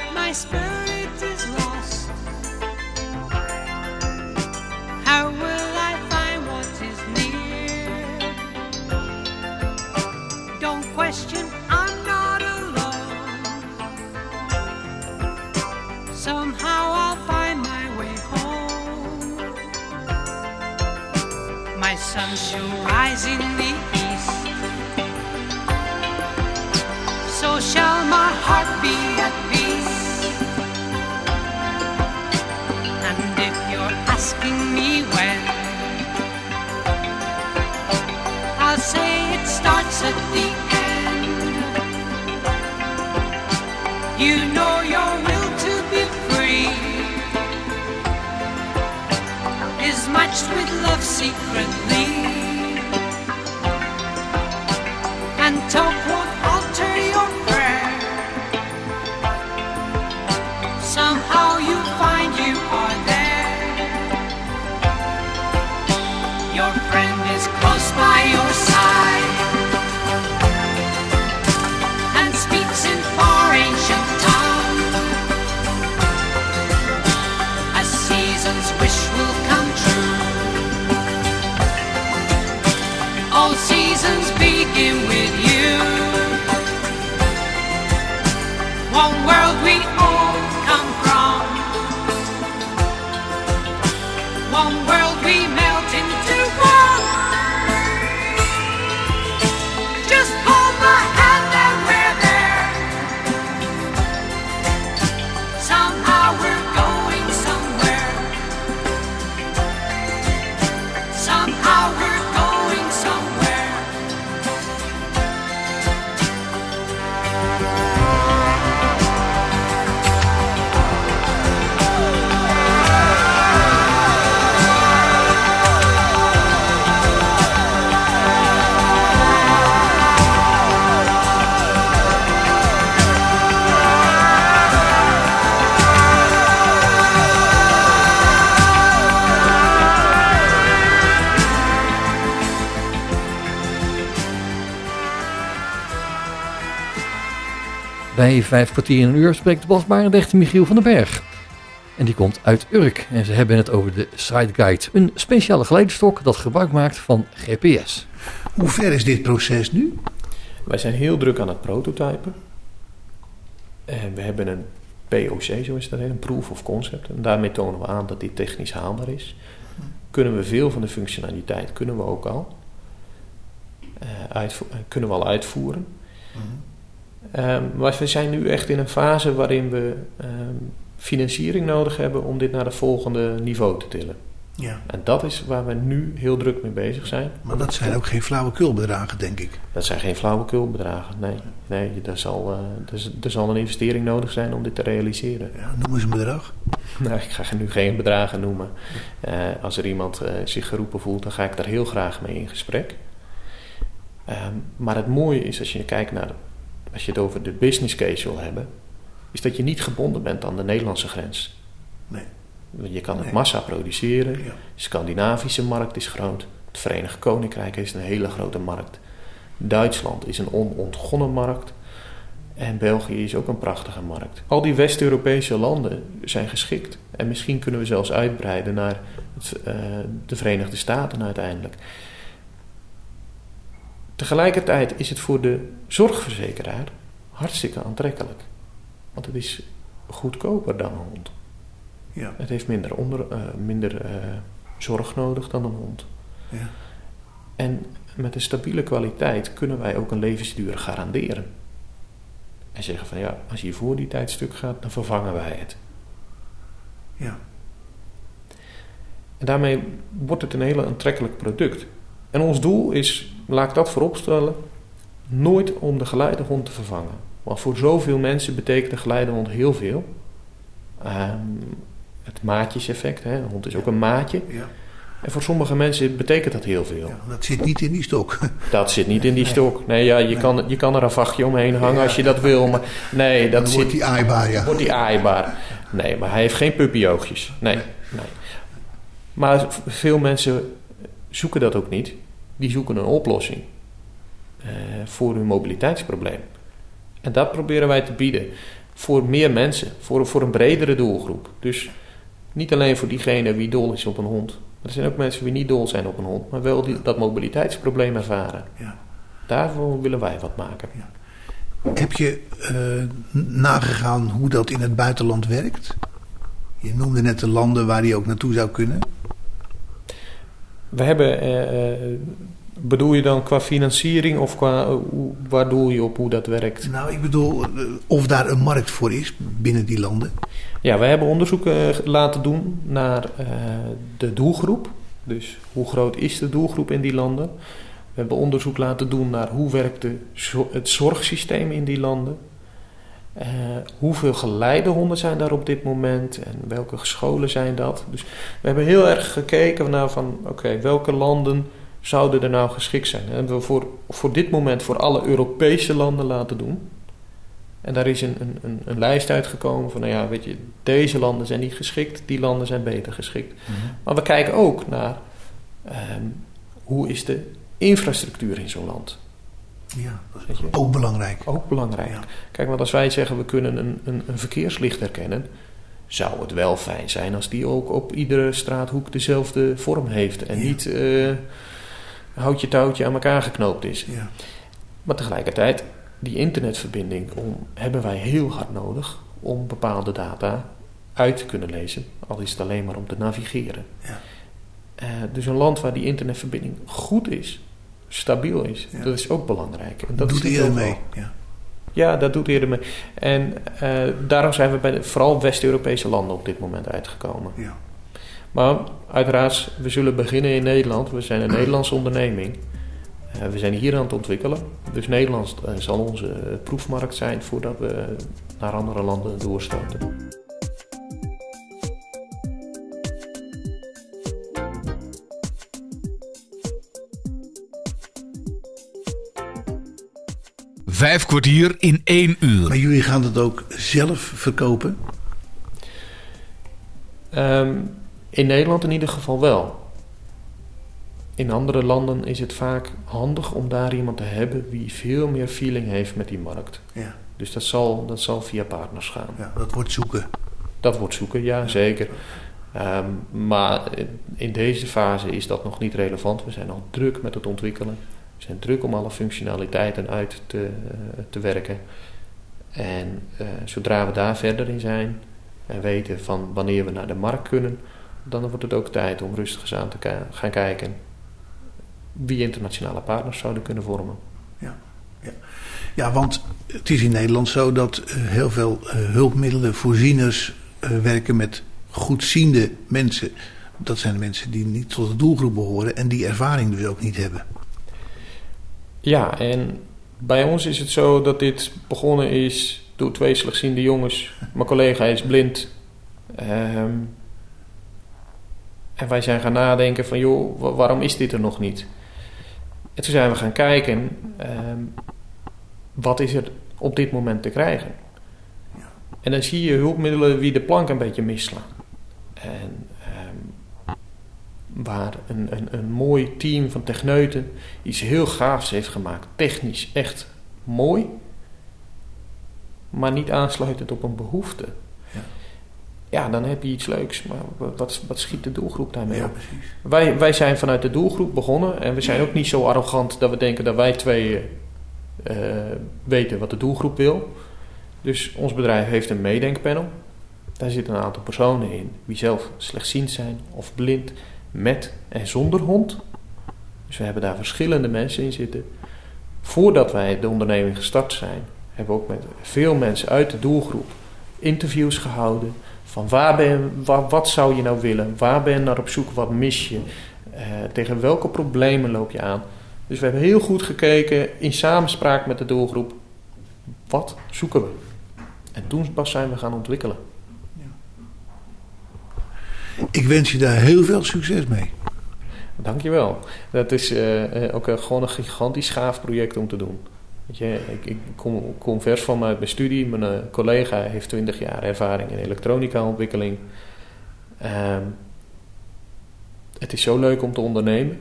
One world we Bij vijf kwartier in een uur spreekt Bas Barendrecht Michiel van den Berg. En die komt uit Urk. En ze hebben het over de Sideguide. Een speciale geleiderstok dat gebruik maakt van GPS. Hoe ver is dit proces nu? Wij zijn heel druk aan het prototypen. En we hebben een POC, zo is dat, een Proof of Concept. En daarmee tonen we aan dat dit technisch haalbaar is. Kunnen we veel van de functionaliteit, kunnen we ook al. eh, uitvo- eh, kunnen we al uitvoeren. Mhm. Ehm, maar we zijn nu echt in een fase waarin we ehm, financiering nodig hebben om dit naar het volgende niveau te tillen. Ja. En dat is waar we nu heel druk mee bezig zijn. Maar dat zijn ook geen flauwekulbedragen, denk ik. Dat zijn geen flauwekulbedragen. Nee, nee er, zal, er, z- er zal een investering nodig zijn om dit te realiseren. Ja, noem eens een bedrag. Nou, ik ga nu geen bedragen noemen. Eh, als er iemand eh, zich geroepen voelt, dan ga ik daar heel graag mee in gesprek. Ehm, maar het mooie is als je kijkt naar, als je het over de business case wil hebben, is dat je niet gebonden bent aan de Nederlandse grens. Nee. Je kan het Nee. massa produceren. Ja. De Scandinavische markt is groot. Het Verenigd Koninkrijk is een hele grote markt. Duitsland is een onontgonnen markt. En België is ook een prachtige markt. Al die West-Europese landen zijn geschikt. En misschien kunnen we zelfs uitbreiden naar het, eh, de Verenigde Staten uiteindelijk. Tegelijkertijd is het voor de zorgverzekeraar hartstikke aantrekkelijk. Want het is goedkoper dan een hond. Ja. Het heeft minder, onder, eh, minder eh, zorg nodig dan een hond. Ja. En met een stabiele kwaliteit kunnen wij ook een levensduur garanderen. En zeggen van ja, als je voor die tijd stuk gaat, dan vervangen wij het. Ja. En daarmee wordt het een hele aantrekkelijk product. En ons doel is, laat ik dat voorop stellen, nooit om de geleidehond te vervangen. Want voor zoveel mensen betekent de geleidehond heel veel. Ehm, het maatjeseffect, hè, een hond is ook een maatje. Ja. En voor sommige mensen betekent dat heel veel. ja. Dat zit niet in die stok. Dat zit niet in die stok. Nee, ja, je, Kan, je kan er een vachtje omheen hangen als je dat wil. Maar nee, dat Dan zit, wordt die aaibaar, ja. wordt die aaibaar. Nee, maar hij heeft geen puppyoogjes. Nee, nee. Maar veel mensen zoeken dat ook niet. Die zoeken een oplossing eh, voor hun mobiliteitsprobleem. En dat proberen wij te bieden voor meer mensen, voor, voor een bredere doelgroep. Dus niet alleen voor diegene wie dol is op een hond. Er zijn ook mensen die niet dol zijn op een hond, maar wel die, dat mobiliteitsprobleem ervaren. Ja. Daarvoor willen wij wat maken. Heb je eh, nagegaan hoe dat in het buitenland werkt? Je noemde net de landen waar die ook naartoe zou kunnen. We hebben, eh, eh, bedoel je dan qua financiering of qua, eh, waar doel je op hoe dat werkt? Nou, ik bedoel, of daar een markt voor is binnen die landen. Ja, we hebben onderzoek laten doen naar de doelgroep. Dus hoe groot is de doelgroep in die landen? We hebben onderzoek laten doen naar hoe werkt het zorgsysteem in die landen. Eh, hoeveel geleidehonden zijn daar op dit moment en welke scholen zijn dat? Dus we hebben heel erg gekeken naar van oké, welke landen zouden er nou geschikt zijn? Dat hebben we voor, voor dit moment voor alle Europese landen laten doen. En daar is een, een, een, lijst uitgekomen van, nou ja, weet je, deze landen zijn niet geschikt, die landen zijn beter geschikt. Maar we kijken ook naar ehm, hoe is de infrastructuur in zo'n land. Ja, dat is ook belangrijk. Ook belangrijk. Ja. Kijk, want als wij zeggen we kunnen een, een, een verkeerslicht herkennen, zou het wel fijn zijn als die ook op iedere straathoek dezelfde vorm heeft en Ja. niet eh houtje touwtje aan elkaar geknoopt is. Ja. Maar tegelijkertijd, die internetverbinding om, hebben wij heel hard nodig om bepaalde data uit te kunnen lezen. Al is het alleen maar om te navigeren. Ja. Eh, dus een land waar die internetverbinding goed is, stabiel is, Ja. dat is ook belangrijk. En Dat doet eerder mee. Ja. Ja, dat doet eerder mee. En eh, daarom zijn we bij de, vooral West-Europese landen op dit moment uitgekomen. Ja. Maar uiteraard, we zullen beginnen in Nederland. We zijn een Nederlandse onderneming. Eh, we zijn hier aan het ontwikkelen. Dus Nederland eh, zal onze proefmarkt zijn voordat we naar andere landen doorstoten. Vijf kwartier in één uur. Maar jullie gaan het ook zelf verkopen? Ehm, in Nederland in ieder geval wel. In andere landen is het vaak handig om daar iemand te hebben wie veel meer feeling heeft met die markt. Ja. Dus dat zal, dat zal via partners gaan. ja, dat wordt zoeken. Dat wordt zoeken, ja, zeker. Ehm, maar in deze fase is dat nog niet relevant. We zijn al druk met het ontwikkelen. Zijn druk om alle functionaliteiten uit te, eh, te werken. En eh, zodra we daar verder in zijn en weten van wanneer we naar de markt kunnen, dan wordt het ook tijd om rustig eens aan te gaan kijken. wie internationale partners zouden kunnen vormen. Ja, ja. ja want het is in Nederland zo dat eh, heel veel uh, hulpmiddelen, voorzieners uh, werken met goedziende mensen. Dat zijn mensen die niet tot de doelgroep behoren en die ervaring dus ook niet hebben. Ja, en bij ons is het zo dat dit begonnen is door twee slechtziende jongens. Mijn collega is blind. Um, en wij zijn gaan nadenken van, joh, waarom is dit er nog niet? En toen zijn we gaan kijken, um, wat is er op dit moment te krijgen? En dan zie je hulpmiddelen wie de plank een beetje misslaan. En waar een, een, een mooi team van techneuten iets heel gaafs heeft gemaakt. Technisch echt mooi, maar niet aansluitend op een behoefte ja, dan heb je iets leuks. Maar wat, wat schiet de doelgroep daarmee ja, op? Precies. Wij, wij zijn vanuit de doelgroep begonnen. En we zijn ook niet zo arrogant dat we denken dat wij twee uh, weten wat de doelgroep wil. Dus ons bedrijf heeft een meedenkpanel. Daar zitten een aantal personen in die zelf slechtziend zijn of blind, met en zonder hond. Dus we hebben daar verschillende mensen in zitten. Voordat wij de onderneming gestart zijn, hebben we ook met veel mensen uit de doelgroep interviews gehouden van waar ben, wat, zou je nou willen? Waar ben je naar op zoek? Wat mis je? Uh, tegen welke problemen loop je aan? Dus we hebben heel goed gekeken in samenspraak met de doelgroep. Wat zoeken we? En toen pas zijn we gaan ontwikkelen. Ik wens je daar heel veel succes mee. Dankjewel. Dat is uh, ook uh, gewoon een gigantisch gaaf project om te doen. Weet je, ik, ik kom, kom, vers van uit mijn studie. Mijn uh, collega heeft 20 jaar ervaring in elektronica-ontwikkeling. Um, het is zo leuk om te ondernemen.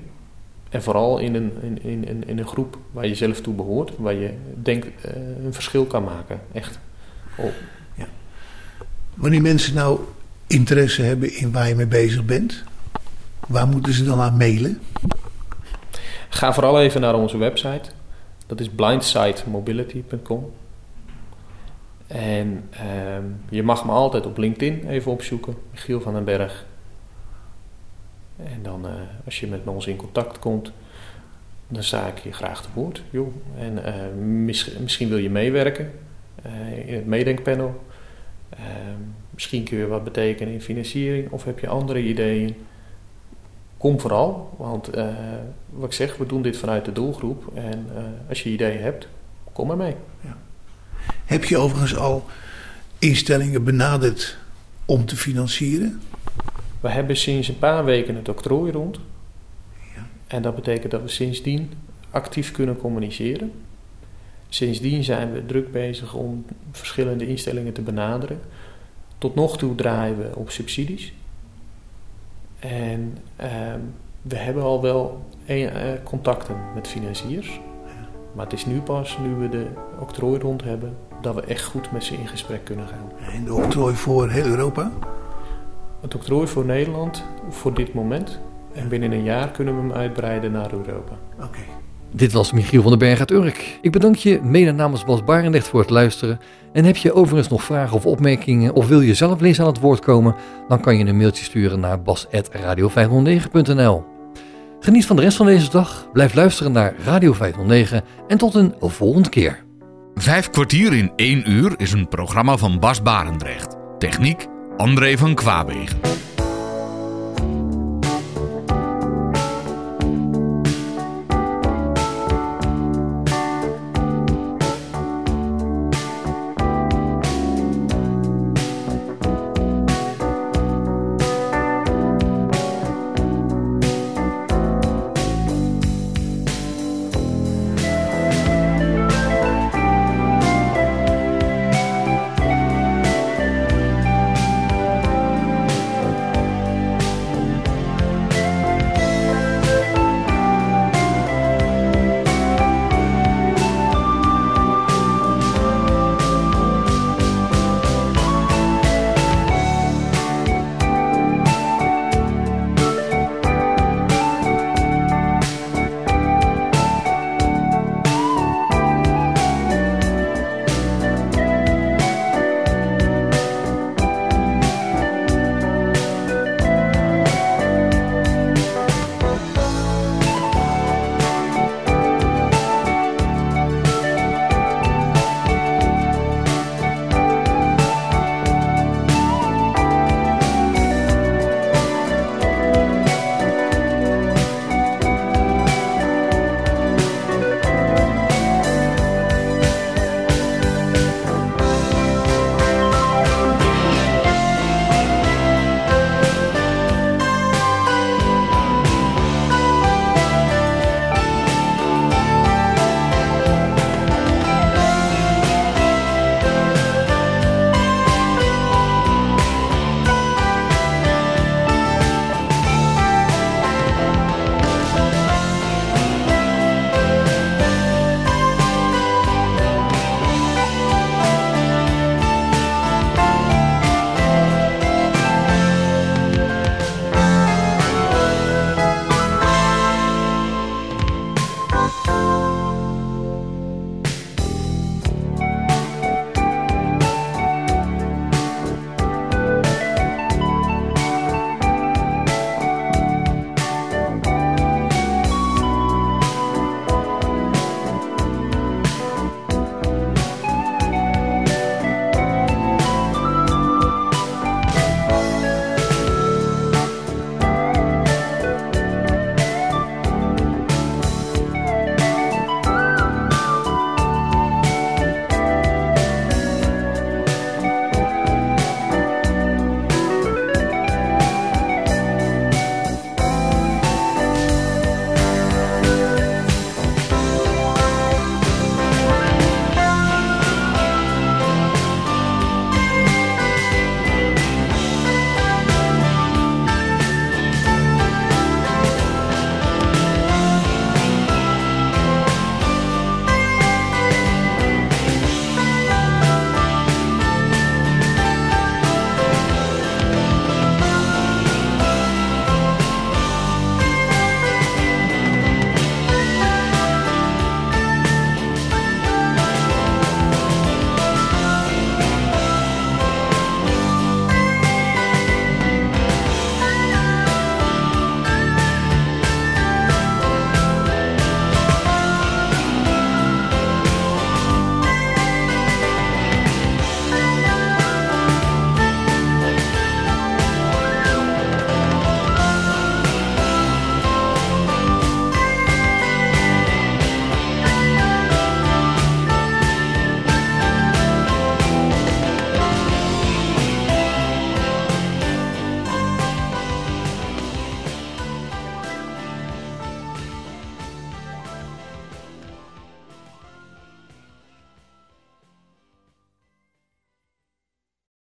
En vooral in een, in, in, in een groep waar je zelf toe behoort, waar je denkt een verschil kan maken. Echt. Oh. Ja. Wanneer mensen nou interesse hebben in waar je mee bezig bent, waar moeten ze dan aan mailen? Ga vooral even naar onze website dat is blindsidemobility.com. En um, je mag me altijd op LinkedIn even opzoeken, Michiel van den Berg. En dan uh, als je met ons in contact komt, dan sta ik je graag te woord. Joh. En mis, misschien wil je meewerken uh, in het meedenkpanel. Ehm, misschien kun je wat betekenen in financiering of heb je andere ideeën kom vooral, want uh, wat ik zeg, we doen dit vanuit de doelgroep. En uh, als je ideeën hebt, kom maar mee. Ja. Heb je overigens al instellingen benaderd om te financieren? We hebben sinds een paar weken het octrooi rond. Ja. En dat betekent dat we sindsdien actief kunnen communiceren. Sindsdien zijn we druk bezig om verschillende instellingen te benaderen. Tot nog toe draaien we op subsidies. En um, we hebben al wel een, uh, contacten met financiers. Maar het is nu pas, nu we de octrooi rond hebben, dat we echt goed met ze in gesprek kunnen gaan. En de octrooi voor heel Europa? Het octrooi voor Nederland voor dit moment. En binnen een jaar kunnen we hem uitbreiden naar Europa. Oké. Okay. Dit was Michiel van den Berg uit Urk. Ik bedank je mede namens Bas Barendrecht voor het luisteren. En heb je overigens nog vragen of opmerkingen of wil je zelf eens aan het woord komen, dan kan je een mailtje sturen naar bas.radio509.nl. Geniet van de rest van deze dag, blijf luisteren naar Radio 509 en tot een volgende keer. Vijf kwartier in één uur is een programma van Bas Barendrecht. Techniek André van Kwaabegen.